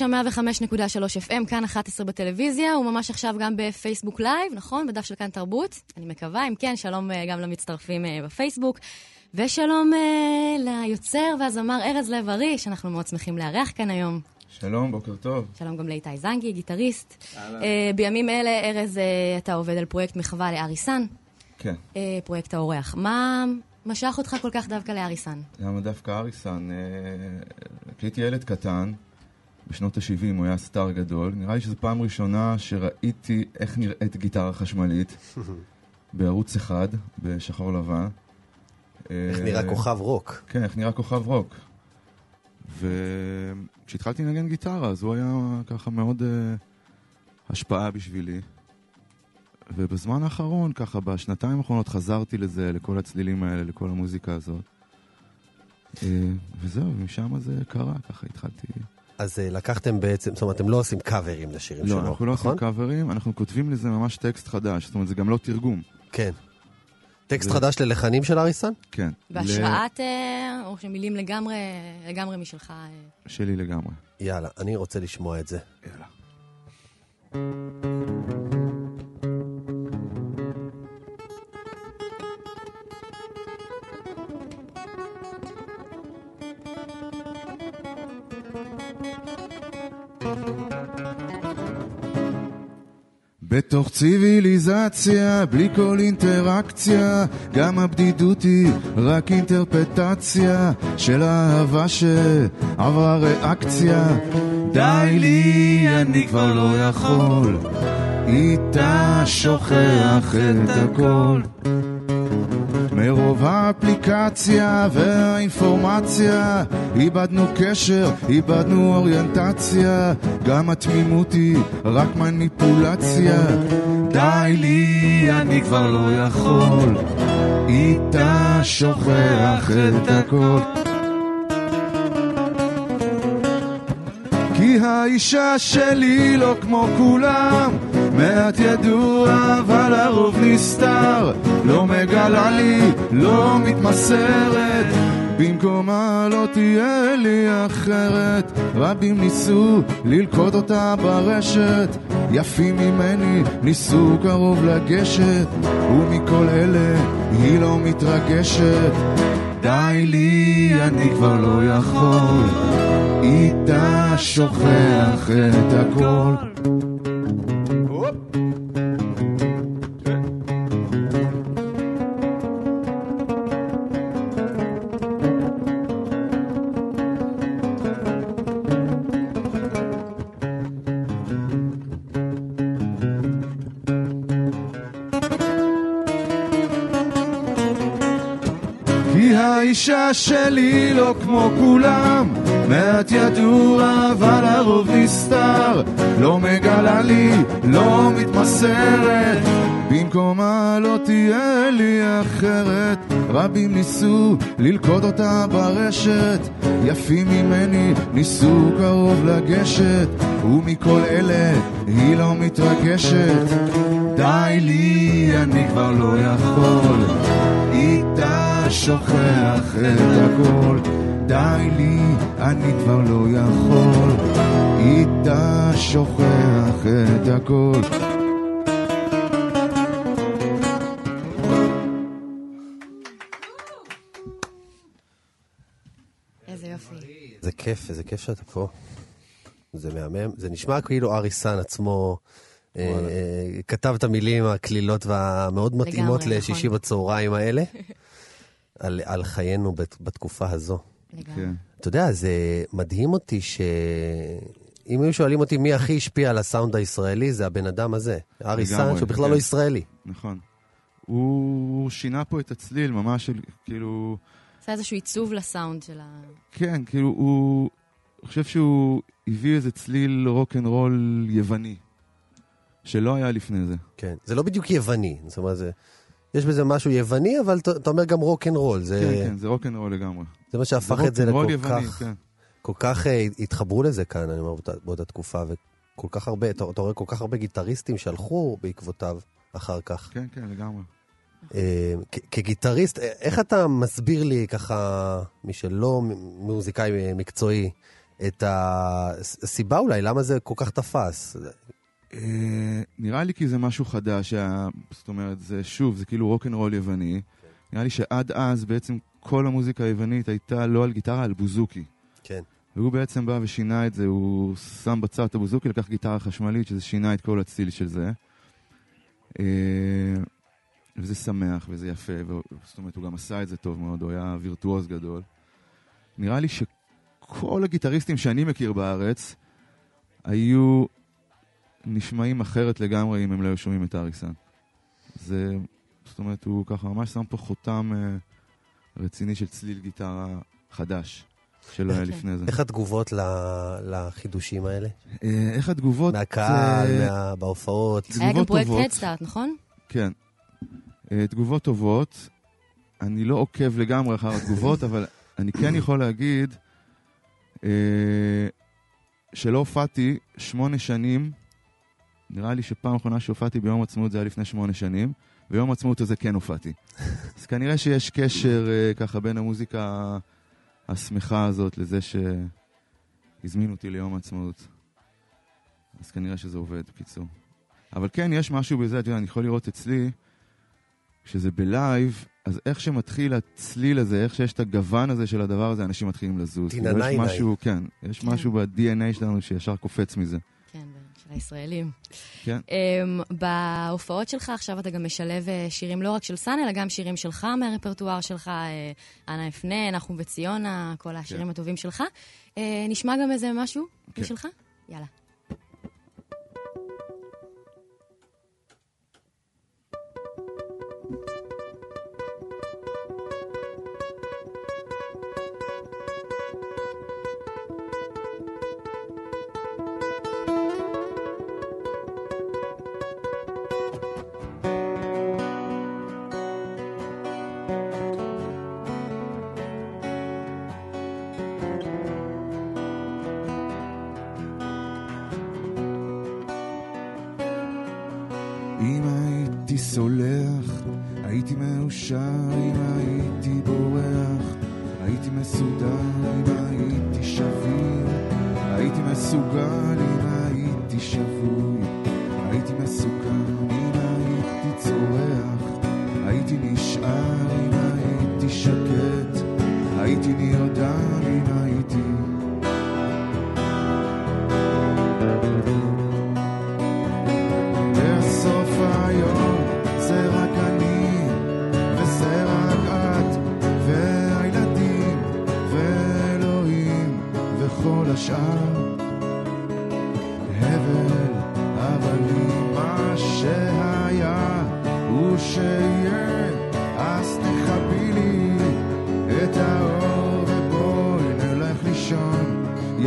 B: 105.3 FM, כאן 11 בטלוויזיה, וממש עכשיו גם בפייסבוק לייב, נכון? בדף של כאן תרבות. אני מקווה, אם כן, שלום אה, גם למצטרפים אה, בפייסבוק. ושלום אה, ליוצר והזמר ארז לב-ארי, שאנחנו מאוד שמחים לארח כאן היום.
G: שלום, בוקר טוב.
B: שלום גם לאיתי זנגי, גיטריסט. אה, בימים אלה, ארז, אה, אתה עובד על פרויקט מחווה לאריס סאן,
G: כן.
B: אה, פרויקט האורח. מה משך אותך כל כך דווקא לאריסן?
G: למה דווקא אריסן? אה, כשהייתי ילד קטן, בשנות ה-70 הוא היה סטאר גדול. נראה לי שזו פעם ראשונה שראיתי איך נראית גיטרה חשמלית בערוץ אחד, בשחור לבן.
A: איך
G: אה,
A: נראה כוכב רוק.
G: כן, איך נראה כוכב רוק. וכשהתחלתי לנגן גיטרה, אז הוא היה ככה מאוד uh, השפעה בשבילי. ובזמן האחרון, ככה בשנתיים האחרונות, חזרתי לזה, לכל הצלילים האלה, לכל המוזיקה הזאת. Uh, וזהו, ומשם זה קרה, ככה התחלתי.
A: אז אה, לקחתם בעצם, זאת אומרת, אתם לא עושים קאברים לשירים שלו,
G: לא, אנחנו לא עושים
A: נכון?
G: קאברים, אנחנו כותבים לזה ממש טקסט חדש, זאת אומרת, זה גם לא תרגום.
A: כן. טקסט
G: זה-
A: חדש ללחנים של אריסן?
G: כן.
B: בהשראת, אה, או שמילים לגמרי, לגמרי משלך. אה.
G: ל- שלי לגמרי.
A: יאללה, אני רוצה לשמוע את זה.
G: יאללה. בתוך ציוויליזציה, בלי כל אינטראקציה, גם הבדידות היא רק אינטרפטציה של אהבה שעברה ריאקציה. די לי, אני כבר לא יכול, איתה שוכח את הכל. מרוב האפליקציה והאינפורמציה איבדנו קשר, איבדנו אוריינטציה גם התמימות היא רק מניפולציה. די לי, אני כבר לא יכול. איתה שוכח את הכל. כי האישה שלי לא כמו כולם מעט ידוע אבל הרוב נסתר. לא מגלה לי, לא מתמסרת. במקומה לא תהיה לי אחרת. רבים ניסו ללכוד אותה ברשת. יפים ממני ניסו קרוב לגשת. ומכל אלה היא לא מתרגשת. די לי, אני כבר לא יכול. איתה שוכח את הכל. האישה שלי לא כמו כולם. מעט ידוע אבל הרוב נסתר. לא מגלה לי, לא מתמסרת. במקומה לא תהיה לי אחרת. רבים ניסו ללכוד אותה ברשת. יפים ממני ניסו קרוב לגשת. ומכל אלה היא לא מתרגשת. די לי, אני כבר לא יכול שוכח את הכל די לי, אני כבר לא יכול איתה שוכח את הכל
B: איזה יופי.
A: זה כיף, איזה כיף שאתה פה. זה מהמם. זה נשמע כאילו ארי סאן עצמו אה, אה, כתב את המילים הקלילות והמאוד מתאימות
B: לגמרי,
A: לשישי
B: נכון.
A: בצהריים האלה, על, על חיינו בת, בתקופה הזו.
B: לגמרי.
G: כן.
A: אתה יודע, זה מדהים אותי ש... אם היו שואלים אותי מי הכי השפיע על הסאונד הישראלי, זה הבן אדם הזה. ארי סאן, שהוא בכלל
G: כן.
A: לא ישראלי.
G: נכון. הוא שינה פה את הצליל, ממש, של- כאילו...
B: עשה איזשהו עיצוב לסאונד של ה...
G: כן, כאילו, הוא... אני חושב שהוא הביא איזה צליל רוקנרול יווני, שלא היה לפני זה.
A: כן. זה לא בדיוק יווני. זאת אומרת, זה... יש בזה משהו יווני, אבל אתה אומר גם רוק אנד רול. זה,
G: כן, כן, זה רוקנרול לגמרי.
A: זה מה שהפך
G: זה
A: את זה
G: רוקנרול
A: לכל
G: יווני,
A: כך...
G: כן.
A: כל כך אה, התחברו לזה כאן, אני אומר, באותה, תקופה, וכל כך הרבה, אתה, אתה רואה כל כך הרבה גיטריסטים שהלכו בעקבותיו אחר כך.
G: כן, כן, לגמרי.
A: כ- כגיטריסט, אה, איך אתה מסביר לי ככה, מי שלא מוזיקאי מקצועי, את הסיבה אולי, למה זה כל כך תפס?
G: אה, נראה לי כי זה משהו חדש. זאת אומרת, זה שוב, זה כאילו רוקנרול יווני. נראה לי שעד אז בעצם כל המוזיקה היוונית הייתה לא על גיטרה, על בוזוקי.
A: כן.
G: והוא בעצם בא ושינה את זה, הוא שם בצד את הבוזוקי, לקח גיטרה חשמלית, שזה שינה את כל הצליל של זה. אה, וזה שמח וזה יפה. זאת אומרת, הוא גם עשה את זה טוב מאוד, הוא היה וירטואוז גדול. נראה לי שכל הגיטריסטים שאני מכיר בארץ היו נשמעים אחרת לגמרי אם הם לא היו שומעים את אריסן. זה, זאת אומרת, הוא ככה ממש שם פה חותם אה, רציני של צליל גיטרה חדש, שלא היה
B: כן.
G: לפני זה.
A: איך התגובות ל- לחידושים האלה?
G: אה, איך התגובות?
A: מהקהל,
G: אה,
A: מה- בהופעות?
B: היה גם פרויקט. הדסטארט, נכון?
G: כן. אה, תגובות טובות. אני לא עוקב לגמרי אחר התגובות, אבל אני כן יכול להגיד אה, שלא הופעתי שמונה שנים, נראה לי שפעם אחרונה שהופעתי ביום עצמאות זה היה לפני שמונה שנים, ויום העצמאות הזה כן הופעתי. אז כנראה שיש קשר אה, ככה בין המוזיקה השמחה הזאת לזה שהזמינו אותי ליום העצמאות. אז כנראה שזה עובד, בקיצור. אבל כן, יש משהו בזה, אתה יודע, אני יכול לראות אצלי, כשזה בלייב, אז איך שמתחיל הצליל הזה, איך שיש את הגוון הזה של הדבר הזה, אנשים מתחילים לזוז. כאילו,
A: תיננייני.
G: יש משהו, כן, יש
B: כן.
G: משהו ב-DNA שלנו שישר קופץ מזה.
B: כן, של הישראלים.
G: כן.
B: Um, בהופעות שלך עכשיו אתה גם משלב אה, שירים לא רק של סאן, אלא גם שירים שלך מהרפרטואר שלך, אה, אנה אפנה, נחום וציונה, כל השירים הטובים שלך. אה, נשמע גם איזה משהו
G: כן.
B: משלך? יאללה.
G: מאושר,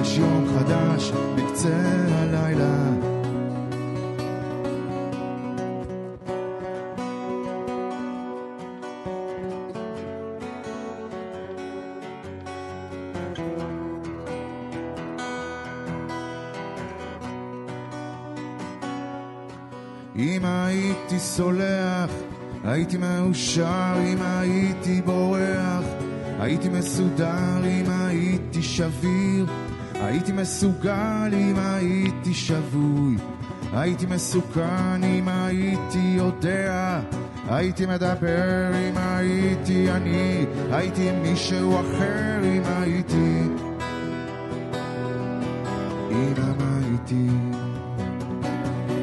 G: יש יום חדש בקצה הלילה. אם הייתי סולח, הייתי מאושר, אם הייתי בורח, הייתי מסודר, אם הייתי שביר, הייתי מסוגל, אם הייתי שבוי, הייתי מסוכן, אם הייתי יודע, הייתי מדבר, אם הייתי אני, הייתי מישהו אחר, אם הייתי... למה איתי?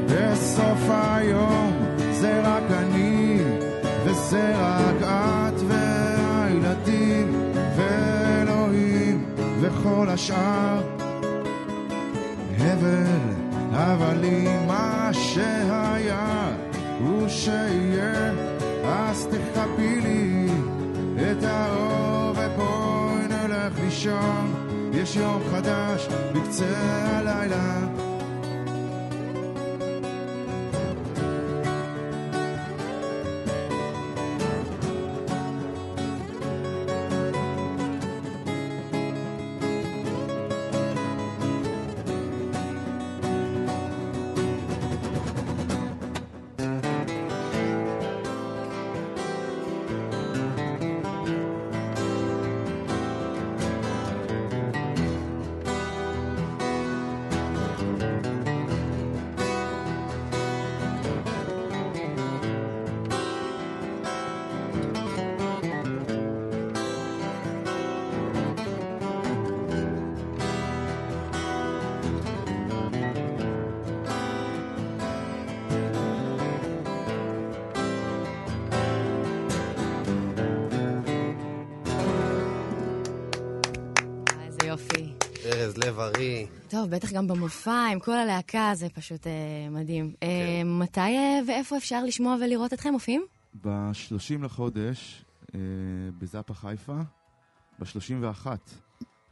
G: בסוף היום זה רק אני, וזה רק את והילדים, ואלוהים, וכל השאר. הבל, אבל אם מה שהיה הוא שיהיה, אז תכבי לי את האור ובואי נלך לישון. יש יום חדש בקצה הלילה.
A: לב ארי.
B: טוב, בטח גם במופע, עם כל הלהקה, זה פשוט אה, מדהים. אה, מתי אה, ואיפה אפשר לשמוע ולראות אתכם מופיעים?
G: ב-30 לחודש אה, בזאפה חיפה, ב-31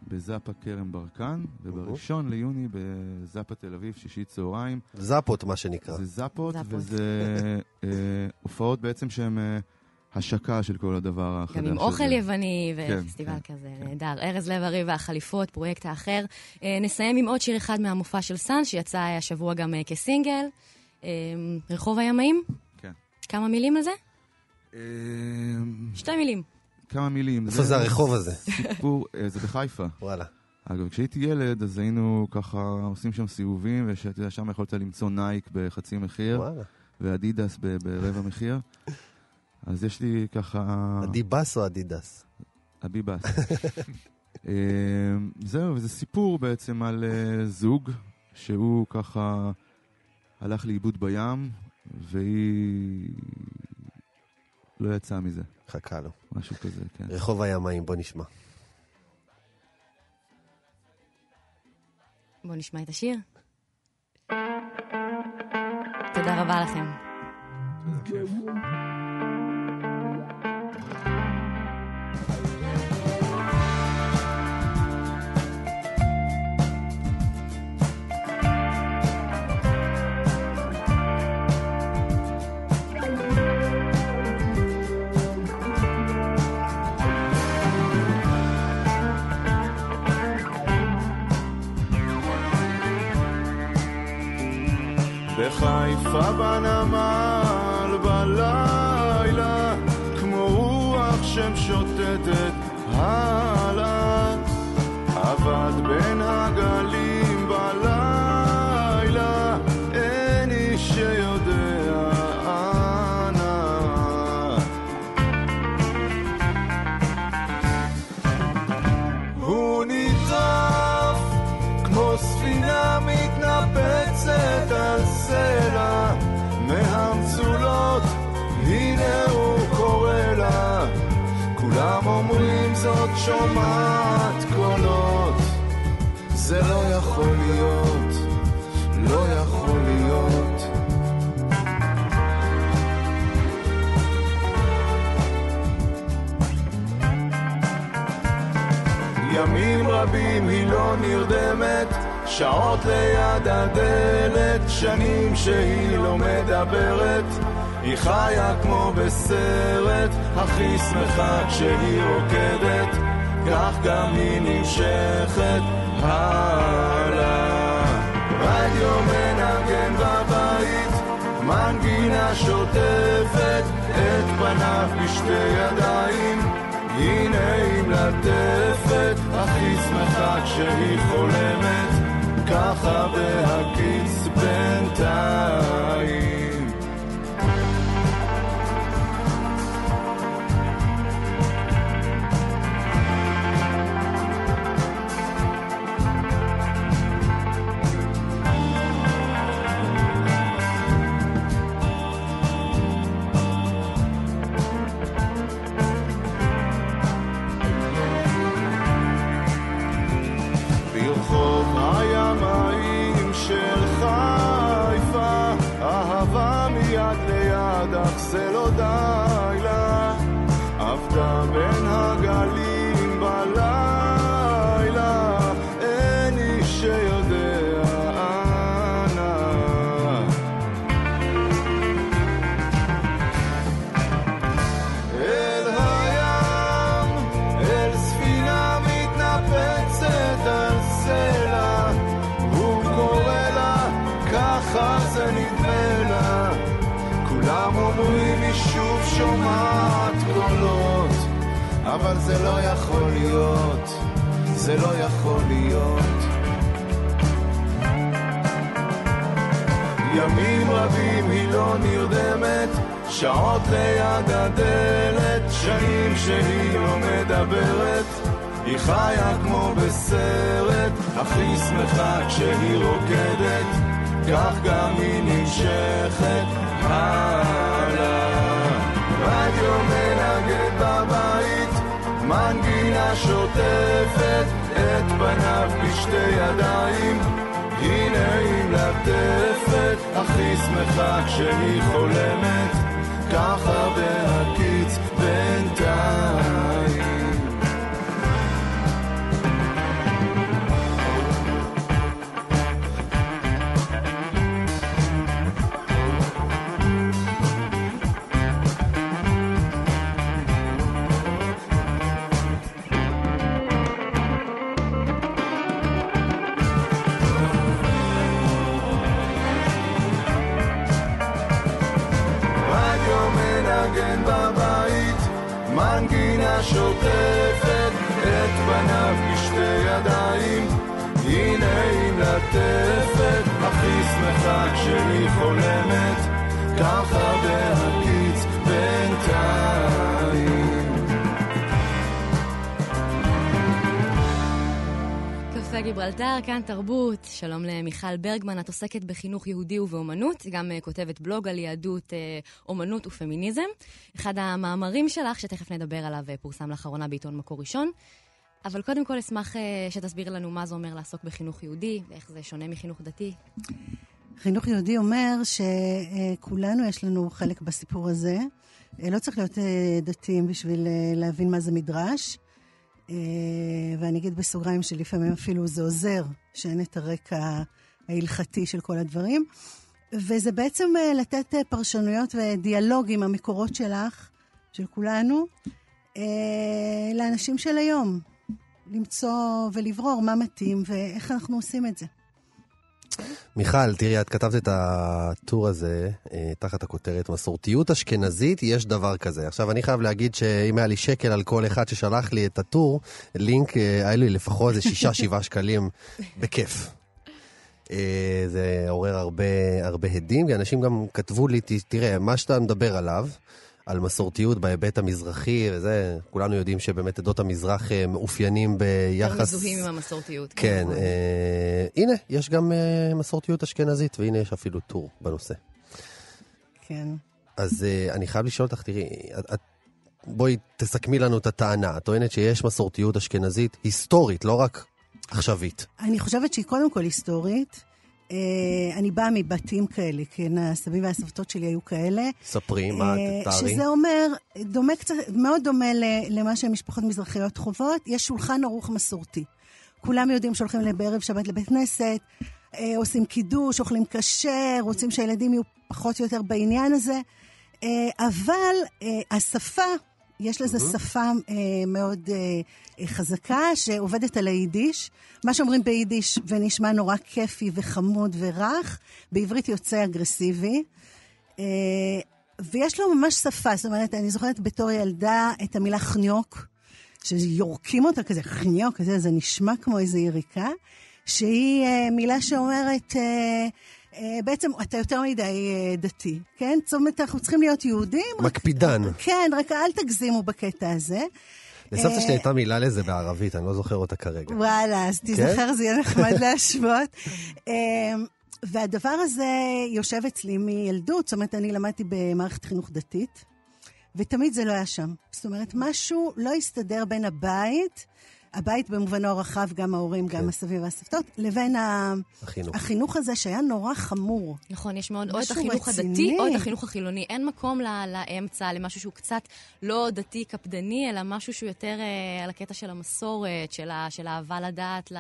G: בזאפה כרם ברקן, וב-1 ליוני בזאפה תל אביב, שישי צהריים.
A: זאפות, מה שנקרא.
G: זה זאפות,
B: זאפות.
G: וזה אה, הופעות בעצם שהן אה, השקה של כל הדבר החדש.
B: גם עם אוכל
G: הזה.
B: יווני
G: כן,
B: ופסטיבל
G: כן,
B: כזה
G: כן.
B: נהדר. ארז לב-ארי והחליפות, פרויקט האחר. אה, נסיים עם עוד שיר אחד מהמופע של סאן, שיצא השבוע גם אה, כסינגל. אה, רחוב הימאים?
G: כן.
B: כמה מילים לזה?
G: אה,
B: שתי מילים.
G: כמה מילים.
A: איפה זה הרחוב הזה?
G: סיפור, זה בחיפה.
A: וואלה.
G: אגב, כשהייתי ילד, אז היינו ככה עושים שם סיבובים, ושם יכולת למצוא נייק בחצי מחיר,
A: וואלה.
G: ואדידס ב- ברבע מחיר. אז יש לי ככה...
A: אדיבס או אדידס?
G: אביבס. אה, זהו, וזה סיפור בעצם על אה, זוג שהוא ככה הלך לאיבוד בים, והיא לא יצאה מזה,
A: חכה לו.
G: משהו כזה, כן.
A: רחוב הימאים, בוא נשמע.
B: בואו נשמע את השיר. תודה רבה לכם.
F: בחיפה בנמל בלילה, כמו רוח שמשוטטת קולות, זה לא יכול להיות, לא יכול להיות. ימים רבים היא לא נרדמת, שעות ליד הדלת, שנים שהיא לא מדברת. היא חיה כמו בסרט, הכי שמחה כשהיא רוקדת, כך גם היא נמשכת הלאה. רדיו מנגן בבית, מנגינה שוטפת את פניו בשתי ידיים. הנה היא מלטפת, הכי שמחה כשהיא חולמת, ככה בהקיץ בינתיים.
G: אבל זה לא יכול להיות, זה לא יכול להיות. ימים רבים היא לא נרדמת, שעות ליד הדלת, שנים שהיא לא מדברת, היא חיה כמו בסרט, הכי שמחה כשהיא רוקדת, כך גם היא נמשכת הלאה. מנגינה שוטפת את פניו בשתי ידיים, הנה היא מלטפת, הכי שמחה כשהיא חולמת, ככה בהקיץ בינתיים. מלטפת, הכי שמחה כשהיא חולמת, ככה בהקיץ בינתיים.
B: קפה גיברלטר, כאן תרבות. שלום למיכל ברגמן, את עוסקת בחינוך יהודי ובאומנות, גם אה, כותבת בלוג על יהדות, אה, אומנות ופמיניזם. אחד המאמרים שלך, שתכף נדבר עליו, אה, פורסם לאחרונה בעיתון מקור ראשון. אבל קודם כל אשמח אה, שתסביר לנו מה זה אומר לעסוק בחינוך יהודי, ואיך זה שונה מחינוך דתי.
H: חינוך יהודי אומר שכולנו יש לנו חלק בסיפור הזה. אה, לא צריך להיות אה, דתיים בשביל להבין מה זה מדרש. ואני אגיד בסוגריים שלפעמים אפילו זה עוזר שאין את הרקע ההלכתי של כל הדברים. וזה בעצם לתת פרשנויות ודיאלוג עם המקורות שלך, של כולנו, לאנשים של היום. למצוא ולברור מה מתאים ואיך אנחנו עושים את זה.
A: מיכל, תראי, את כתבת את הטור הזה אה, תחת הכותרת מסורתיות אשכנזית, יש דבר כזה. עכשיו, אני חייב להגיד שאם היה לי שקל על כל אחד ששלח לי את הטור, לינק, אה, היה לי לפחות איזה שישה, שבעה שקלים, בכיף. אה, זה עורר הרבה, הרבה הדים, כי אנשים גם כתבו לי, "ת- תראה, מה שאתה מדבר עליו, על מסורתיות בהיבט המזרחי, וזה, כולנו יודעים שבאמת עדות המזרח אה, מאופיינים
B: יותר
A: ביחס...
B: מזוהים עם המסורתיות.
A: כן, אה, הנה, יש גם אה, מסורתיות אשכנזית, והנה יש אפילו טור בנושא.
H: כן.
A: אז אה, אני חייב לשאול אותך, תראי, את, את, בואי תסכמי לנו את הטענה. את טוענת שיש מסורתיות אשכנזית היסטורית, לא רק עכשווית.
H: אני חושבת שהיא קודם כל היסטורית. אה, אני באה מבתים כאלה, כן, הסבים והסבתות שלי היו כאלה.
A: ספרי, מה,
H: אה,
A: תארי.
H: שזה אומר, דומה קצת, מאוד דומה למה שמשפחות מזרחיות חוות, יש שולחן ערוך מסורתי. כולם יודעים שהולכים בערב שבת לבית כנסת, אה, עושים קידוש, אוכלים כשר, רוצים שהילדים יהיו פחות או יותר בעניין הזה, אה, אבל אה, השפה, יש לזה שפה אה, מאוד אה, אה, חזקה שעובדת על היידיש. מה שאומרים ביידיש ונשמע נורא כיפי וחמוד ורך, בעברית יוצא אגרסיבי. אה, ויש לו ממש שפה, זאת אומרת, אני זוכרת בתור ילדה את המילה חניוק, שיורקים אותה כזה, חניוק, כזה, זה נשמע כמו איזו יריקה, שהיא אה, מילה שאומרת, אה, בעצם אתה יותר מדי אה, דתי, כן? זאת אומרת, אנחנו צריכים להיות יהודים. רק-
A: מקפידן.
H: כן, רק אל תגזימו בקטע הזה.
A: לסבתא
H: אה,
A: שלי הייתה מילה לזה בערבית, אני לא זוכר אותה כרגע.
H: וואלה, אז תיזכר, זה יהיה נחמד להשוות. והדבר הזה יושב אצלי מילדות, זאת אומרת, אני למדתי במערכת חינוך דתית, ותמיד זה לא היה שם. זאת אומרת, משהו לא הסתדר בין הבית, הבית במובנו הרחב, גם ההורים, גם הסבים והסבתות, לבין
A: החינוך.
H: החינוך הזה שהיה נורא חמור.
B: נכון, יש מאוד, או את החינוך
H: רציני.
B: הדתי או את החינוך החילוני. אין מקום ל- לאמצע, למשהו שהוא קצת לא דתי קפדני, אלא משהו שהוא יותר אה, על הקטע של המסורת, של, ה, של האהבה לדת, ל,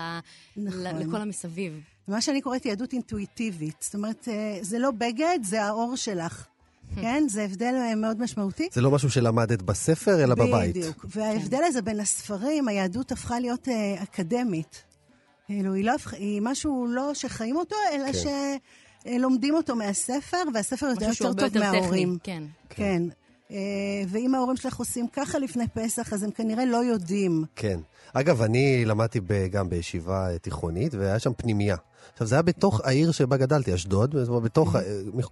H: נכון.
B: ל, לכל המסביב.
H: מה שאני קוראת יהדות אינטואיטיבית. זאת אומרת, אה, זה לא בגד, זה האור שלך. כן? זה הבדל אה, מאוד משמעותי.
A: זה לא משהו שלמדת בספר, אלא בבית.
H: בדיוק. וההבדל הזה בין הספרים, היהדות הפכה להיות אה, אקדמית. כאילו, היא, לא, הפכה- היא משהו לא שחיים אותו, אלא
A: כן.
H: אה, לומדים אותו מהספר, והספר יודע
B: משהו שהוא
H: יותר
B: הרבה
H: טוב
B: יותר טכני,
H: מההורים.
B: כן.
H: כן. אה, ואם ההורים שלך עושים ככה לפני פסח, אז הם כנראה לא יודעים.
A: כן. אגב, אני למדתי גם בישיבה אה, תיכונית, והיה שם פנימייה. עכשיו, זה היה בתוך העיר שבה גדלתי, אשדוד, בתוך,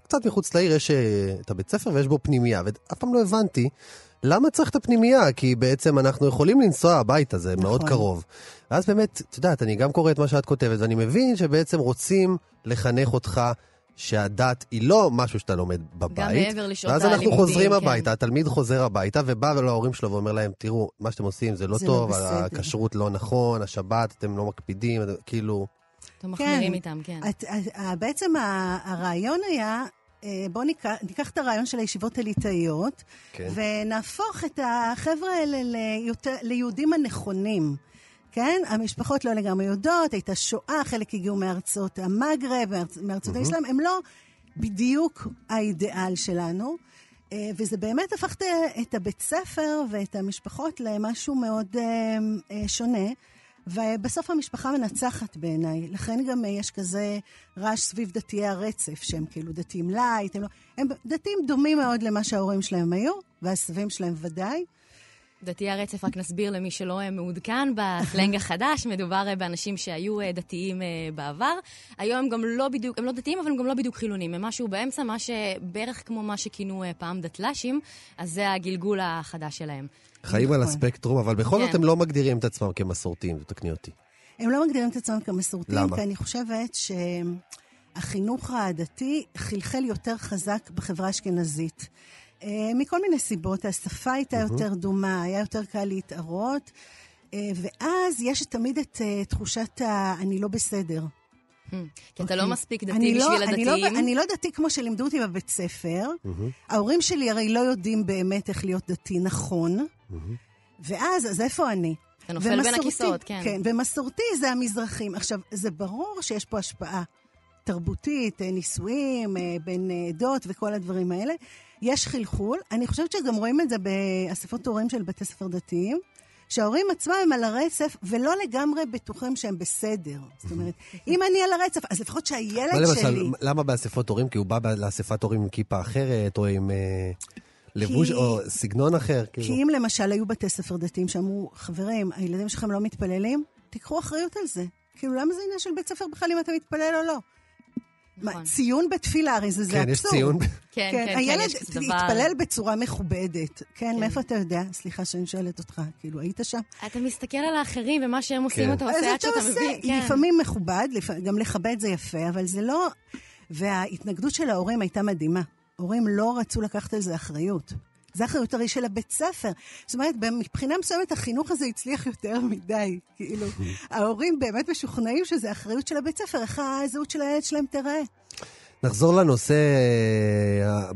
A: קצת מחוץ לעיר יש אה, את הבית ספר ויש בו פנימייה, ואף פעם לא הבנתי למה צריך את הפנימייה, כי בעצם אנחנו יכולים לנסוע הביתה, זה
H: נכון.
A: מאוד קרוב. ואז באמת, את יודעת, אני גם קורא את מה שאת כותבת, ואני מבין שבעצם רוצים לחנך אותך שהדת היא לא משהו שאתה לומד בבית.
B: גם מעבר לשעות
A: ואז אנחנו
B: הלימודים,
A: חוזרים
B: כן.
A: הביתה, התלמיד חוזר הביתה ובא להורים שלו ואומר להם, תראו, מה שאתם עושים זה לא
H: זה לא
A: טוב,
H: בסדר."
A: הכשרות לא נכון, השבת אתם לא מקפידים, כאילו...
B: אתם מחמירים איתם, כן.
H: את, את, בעצם הרעיון היה, אה, בואו ניקח, ניקח את הרעיון של הישיבות הליטאיות,
A: כן.
H: ונהפוך את החבר'ה האלה ליותר, ליהודים הנכונים. כן? המשפחות לא לגמרי יודעות, הייתה שואה, חלק הגיעו מארצות המגרב, מארצ, מארצות האסלאם, הם לא בדיוק האידיאל שלנו. אה, וזה באמת הפך את- הבית ספר ואת המשפחות למשהו מאוד אה, שונה. ובסוף המשפחה מנצחת בעיניי. לכן גם אה, יש כזה רעש סביב דתיי הרצף, שהם כאילו דתיים לייט, הם, לא, הם דתיים דומים מאוד למה שההורים שלהם היו, והסבים שלהם ודאי.
B: דתי הרצף, רק נסביר למי שלא אה, מעודכן בסלנג החדש, מדובר אה, באנשים שהיו דתיים בעבר. היום הם גם לא בדיוק, הם לא דתיים, אבל הם גם לא בדיוק חילונים. הם משהו באמצע, מה שבערך כמו מה שכינו פעם דתל"שים, אז זה הגלגול החדש שלהם.
A: חיים על
H: נכון.
A: הספקטרום, אבל בכל זאת
B: כן.
A: הם לא מגדירים את עצמם כמסורתיים, תקני אותי.
H: הם לא מגדירים את עצמם כמסורתיים,
A: למה?
H: כי אני חושבת שהחינוך הדתי חלחל יותר חזק בחברה האשכנזית. אה, מכל מיני סיבות, השפה הייתה יותר דומה, היה יותר קל להתערות, אה, ואז יש תמיד את אה, תחושת ה... אני לא בסדר.
B: כי אתה לא
H: אוקיי.
B: מספיק דתי
H: לא-
B: בשביל
H: לא-
B: הדתיים.
H: אני לא דתי כמו שלימדו אותי בבית ספר. ההורים שלי הרי לא יודעים באמת איך להיות דתי נכון, ואז, אז איפה אני?
B: אתה נופל בין
H: ומסורתי-
B: הכיסאות, כן.
H: כן, ומסורתי זה המזרחים. עכשיו, זה ברור שיש פה השפעה תרבותית, אה, נישואים, אה, בין אה, עדות וכל הדברים האלה. יש חלחול. אני חושבת שגם רואים את זה באספות הורים של בתי ספר דתיים. שההורים עצמם הם על הרצף, ולא לגמרי בטוחים שהם בסדר. זאת אומרת, אם אני על הרצף, אז לפחות שהילד
A: למשל,
H: שלי...
A: למה באספות הורים? כי הוא בא לאספת הורים עם כיפה אחרת, או עם לבוש,
H: כי-
A: או סגנון אחר, כאילו.
H: כי אם למשל היו בתי ספר דתיים שאמרו, חברים, הילדים שלכם לא מתפללים, תיקחו אחריות על זה. כאילו, למה זה עניין של בית ספר בכלל אם אתה מתפלל או לא?
B: נכון.
H: מה, ציון בתפילה, הרי זה, זה
A: כן, יש
H: אבסורד.
A: ציון.
B: כן, כן, כן,
H: הילד
B: יש דבר.
H: יתפלל בצורה מכובדת. כן,
B: כן.
H: מאיפה אתה יודע? סליחה שאני שואלת אותך, כאילו, היית שם?
B: אתה מסתכל על האחרים ומה שהם עושים,
A: כן.
B: אתה עושה עד
H: אתה
B: שאתה
H: עושה,
B: מבין. כן.
H: לפעמים מכובד, לפ- גם לכבד זה יפה, אבל זה לא... וההתנגדות של ההורים הייתה מדהימה. הורים לא רצו לקחת על זה אחריות. זה אחריות הרי של הבית ספר. זאת אומרת, מבחינה מסוימת החינוך הזה הצליח יותר מדי. כאילו, ההורים באמת משוכנעים שזה אחריות של הבית ספר, איך הזהות של הילד שלהם תיראה.
A: נחזור לנושא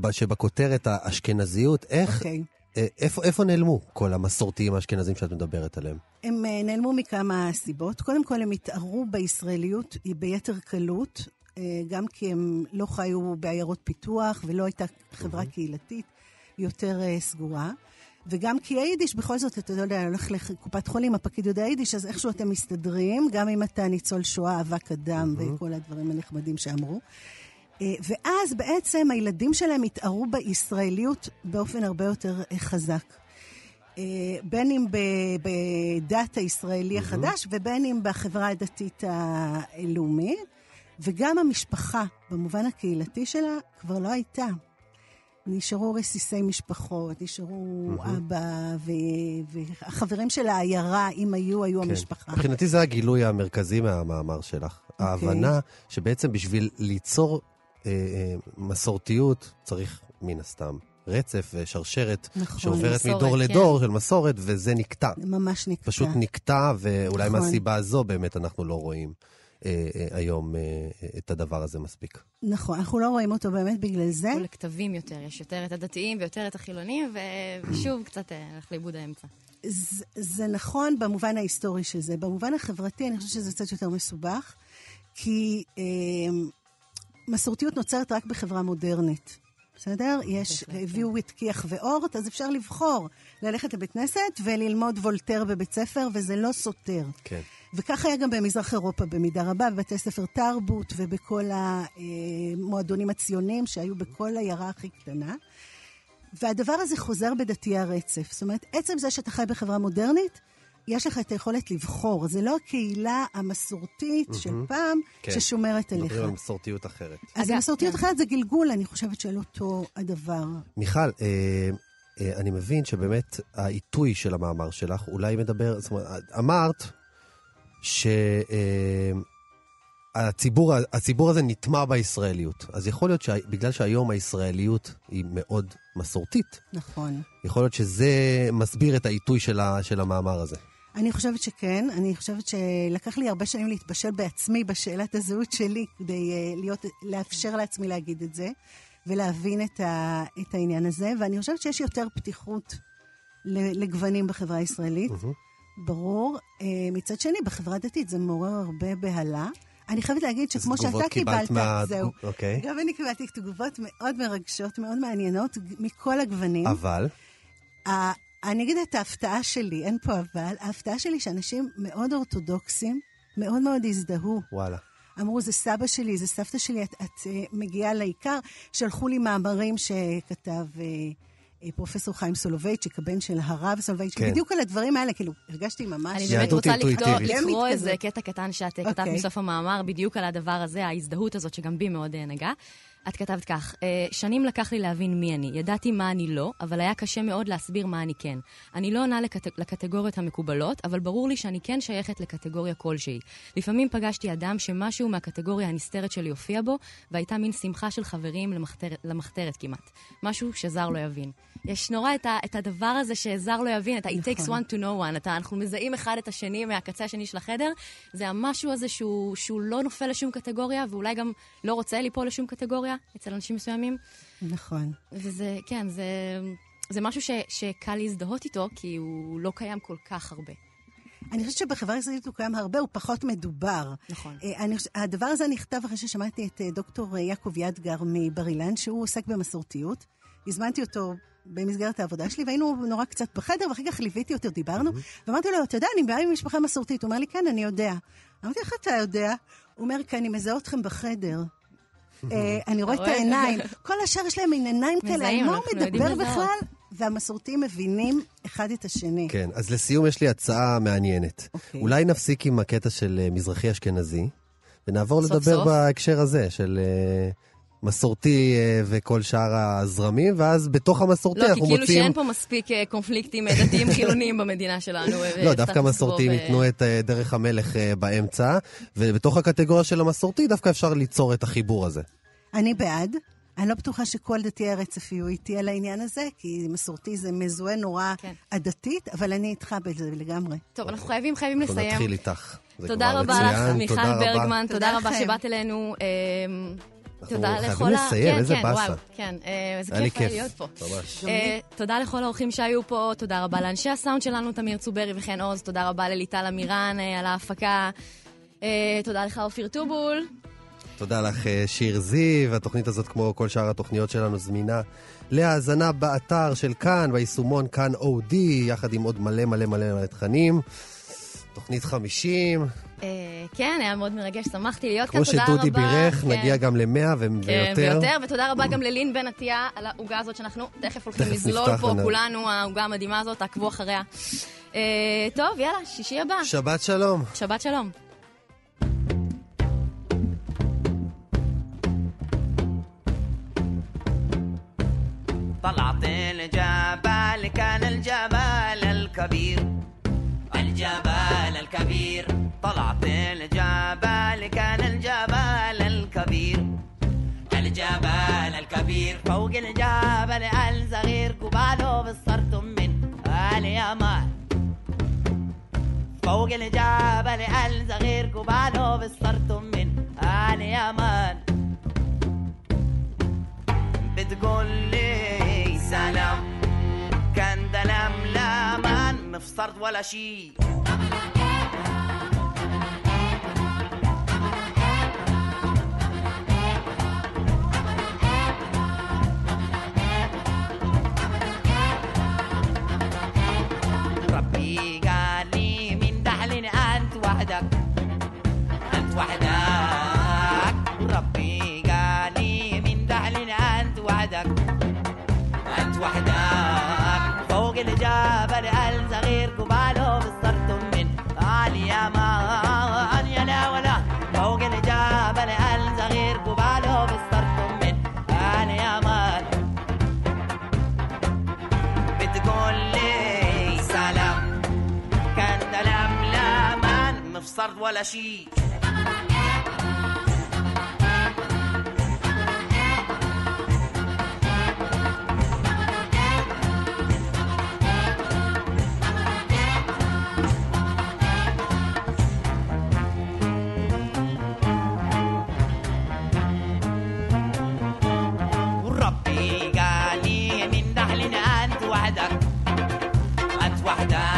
A: אה, שבכותרת, האשכנזיות. איך,
H: אוקיי.
A: אה, איפה, איפה נעלמו כל המסורתיים האשכנזים שאת מדברת עליהם?
H: הם אה, נעלמו מכמה סיבות. קודם כל, הם התערו בישראליות ביתר קלות, גם כי הם לא חיו בעיירות פיתוח ולא הייתה חברה קהילתית יותר אה, סגורה. וגם כי היידיש, בכל זאת, אתה יודע, הולך לקופת חולים, הפקיד יודע יידיש, אז איכשהו אתם מסתדרים, גם אם אתה ניצול שואה, אבק אדם וכל הדברים הנחמדים שאמרו. אה, ואז בעצם הילדים שלהם התערו בישראליות באופן הרבה יותר אה, חזק. אה, בין אם בדת הישראלי החדש ובין אם בחברה הדתית הלאומית, וגם המשפחה, במובן הקהילתי שלה, כבר לא הייתה. נשארו רסיסי משפחות, נשארו אבא ו- והחברים של העיירה, אם היו, היו
A: כן.
H: המשפחה.
A: מבחינתי זה הגילוי המרכזי מהמאמר שלך.
H: אוקיי.
A: ההבנה שבעצם בשביל ליצור אה, אה, מסורתיות צריך מן הסתם רצף ושרשרת
H: נכון.
A: שעוברת
B: מסורת,
A: מדור
B: כן.
A: לדור של מסורת, וזה נקטע.
H: ממש נקטע.
A: פשוט נקטע, ואולי
H: נכון.
A: מהסיבה הזו באמת אנחנו לא רואים היום אה, אה, את הדבר הזה מספיק.
H: נכון, אנחנו לא רואים אותו באמת בגלל זה.
B: הוא לכתבים יותר, יש יותר את הדתיים ויותר את החילונים, ושוב קצת אה, הלך לאיבוד האמצע.
H: זה, זה נכון במובן ההיסטורי של זה. במובן החברתי, אני חושבת שזה קצת יותר מסובך, כי אה, מסורתיות נוצרת רק בחברה מודרנית. בסדר? יש,
B: בהחלט,
H: הביאו את כיח ואורט, אז אפשר לבחור ללכת לבית כנסת וללמוד וולטר בבית ספר, וזה לא סותר.
A: כן.
H: וכך היה גם במזרח אירופה במידה רבה, בבתי ספר תרבות ובכל המועדונים הציוניים שהיו בכל העיירה הכי קטנה. והדבר הזה חוזר בדתי הרצף. זאת אומרת, עצם זה שאתה חי בחברה מודרנית, יש לך את היכולת לבחור. זה לא הקהילה המסורתית של פעם
A: כן.
H: ששומרת עליך.
A: מדברים על מסורתיות אחרת.
H: אז
B: אגב,
H: מסורתיות
B: כן.
H: אחרת זה גלגול, אני חושבת, של אותו הדבר.
A: מיכל, אה, אה, אני מבין שבאמת העיתוי של המאמר שלך אולי מדבר, זאת אומרת, אמרת שהציבור הציבור הזה נטמע בישראליות. אז יכול להיות שבגלל שהיום הישראליות היא מאוד מסורתית,
H: נכון.
A: יכול להיות שזה מסביר את העיתוי של, ה, של המאמר הזה.
H: אני חושבת שכן. אני חושבת שלקח לי הרבה שנים להתבשל בעצמי בשאלת הזהות שלי, כדי uh, להיות, לאפשר לעצמי להגיד את זה, ולהבין את, ה, את העניין הזה. ואני חושבת שיש יותר פתיחות לגוונים בחברה הישראלית. ברור. Uh, מצד שני, בחברה דתית זה מעורר הרבה בהלה. אני חייבת להגיד שכמו שאתה
A: קיבלת מה-
H: זהו.
A: אוקיי.
H: גם אני קיבלתי תגובות מאוד מרגשות, מאוד מעניינות, מכל הגוונים.
A: אבל,
H: אני אגיד את ההפתעה שלי, אין פה אבל, ההפתעה שלי שאנשים מאוד אורתודוקסים, מאוד מאוד הזדהו.
A: וואלה.
H: אמרו, זה סבא שלי, זה סבתא שלי, את, את uh, מגיעה לעיקר. שלחו לי מאמרים שכתב uh, פרופסור חיים סולובייצ'יק, הבן של הרב סולובייצ'יק,
A: כן.
H: בדיוק על הדברים האלה, כאילו, הרגשתי ממש...
B: אני באמת רוצה לקרוא,
A: אינטואיטיבית.
B: לקרוא איזה. קטע קטן שאת
H: אוקיי.
B: כתבת מסוף המאמר, בדיוק על הדבר הזה, ההזדהות הזאת, שגם בי מאוד אה, נגע. את כתבת כך, "אה, שנים לקח לי להבין מי אני. ידעתי מה אני לא, אבל היה קשה מאוד להסביר מה אני כן. אני לא עונה לקט... לקטגוריות המקובלות, אבל ברור לי שאני כן שייכת לקטגוריה כלשהי. לפעמים פגשתי אדם שמשהו מהקטגוריה הנסתרת שלי הופיע בו, והייתה מין שמחה של חברים למחתרת, למחתרת כמעט. משהו שזר לא יבין. יש נורא את, ה... את הדבר הזה שזר לא יבין, את ה- it takes
H: נכון.
B: one to know one. אתה, אנחנו מזהים אחד את השני מהקצה השני של החדר. זה המשהו הזה שהוא, שהוא לא נופל לשום קטגוריה, ואולי גם לא רוצה ליפול לשום קטגוריה אצל אנשים מסוימים.
H: נכון.
B: וזה, כן, זה, זה משהו ש, שקל להזדהות איתו, כי הוא לא קיים כל כך הרבה.
H: אני חושבת שבחברה הישראלית הוא קיים הרבה, הוא פחות מדובר.
B: נכון.
H: אה, אני, הדבר הזה נכתב אחרי ששמעתי את אה, דוקטור אה, יעקב ידגר מבר אילן, שהוא עוסק במסורתיות. הזמנתי אותו במסגרת העבודה שלי, והיינו נורא קצת בחדר, ואחר כך ליוויתי אותו, דיברנו, ואמרתי לו, אתה יודע, אני באה ממשפחה מסורתית. הוא אומר לי, כן, אני יודע. אמרתי, איך אתה יודע? הוא אומר, כי אני מזהה אתכם בחדר. אה, אני רואה את? העיניים. כל השאר יש להם מין עיניים כאלה, על מה הוא מדבר. בכלל? והמסורתיים מבינים אחד את השני.
A: כן, אז לסיום יש לי הצעה מעניינת.
H: אוקיי.
A: אולי נפסיק עם הקטע של אה, מזרחי-אשכנזי, ונעבור
B: סוף
A: לדבר. בהקשר הזה של אה, מסורתי אה, וכל שאר הזרמים, ואז בתוך המסורתי
B: לא, כי
A: אנחנו
B: כאילו
A: מוצאים...
B: שאין פה מספיק אה, קונפליקטים אה, דתיים חילוניים במדינה שלנו. אה,
A: לא, דווקא
B: סטטוס
A: מסורתיים
B: קוו ו-
A: ייתנו את אה, דרך המלך אה, באמצע, ובתוך הקטגוריה של המסורתי דווקא אפשר ליצור את החיבור הזה.
H: אני בעד. אני לא בטוחה שכל דתי הרצף יהיו איתי על העניין הזה, כי מסורתי זה מזוהה נורא
B: כן.
H: עדתית, אבל אני איתך בזה לגמרי.
B: טוב, אנחנו חייבים, חייבים
A: אנחנו
B: לסיים.
A: נתחיל איתך.
B: תודה רבה לך, מיכל
A: תודה רבה.
B: ברגמן, תודה
H: תודה
B: רבה. שבאת אלינו. אה,
A: אנחנו
B: תודה
A: חייבים
B: לכל ה...
A: לסיים,
B: כן,
A: איזה
B: כן,
A: באסה.
B: כן, אה, איזה
A: היה לי
B: כיף היה להיות פה.
A: ממש.
B: אה, תודה לכל האורחים שהיו פה, תודה רבה לאנשי הסאונד שלנו, תמיר צוברי וחן עוז, תודה רבה לליטל אמירן אה, על ההפקה. אה, תודה לך, אופיר טובול.
A: תודה לך, אה, שיר זיו. התוכנית הזאת, כמו כל שאר התוכניות שלנו, זמינה להאזנה באתר של כאן, ביישומון כאן אודי, יחד עם עוד מלא מלא מלא מלא תכנים. תוכנית 50,
B: אה, כן, היה מאוד מרגש, שמחתי להיות כאן,
A: כמו
B: תודה רבה.
A: שדודי בירך,
B: כן.
A: נגיע גם ל-100
B: כן,
A: ויותר.
B: ויותר, ותודה רבה גם ללין בן עטיה על העוגה הזאת שאנחנו תכף הולכים
A: תכף
B: לזלול
A: נפתח
B: פה,
A: עונה.
B: כולנו, העוגה המדהימה הזאת, תעקבו אחריה. אה, טוב, יאללה, שישי הבא.
A: שבת שלום.
B: שבת שלום.
I: طلعت الجبل كان الجبل الكبير الجبل الكبير طلعت الجبل كان الجبل الكبير. الجبل الكبير. فوق الجبل الصغير قباله بالصرت من اليمن فوق الجبل الصغير قباله بالصرت من اليمن بتقول لي سلام. كان دلم لامان مفصرت ولا شي. السرد ولا شيء. وحدك. وحدك.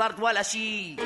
I: لي سلام كان دلام لا مان مفصرت ولا شي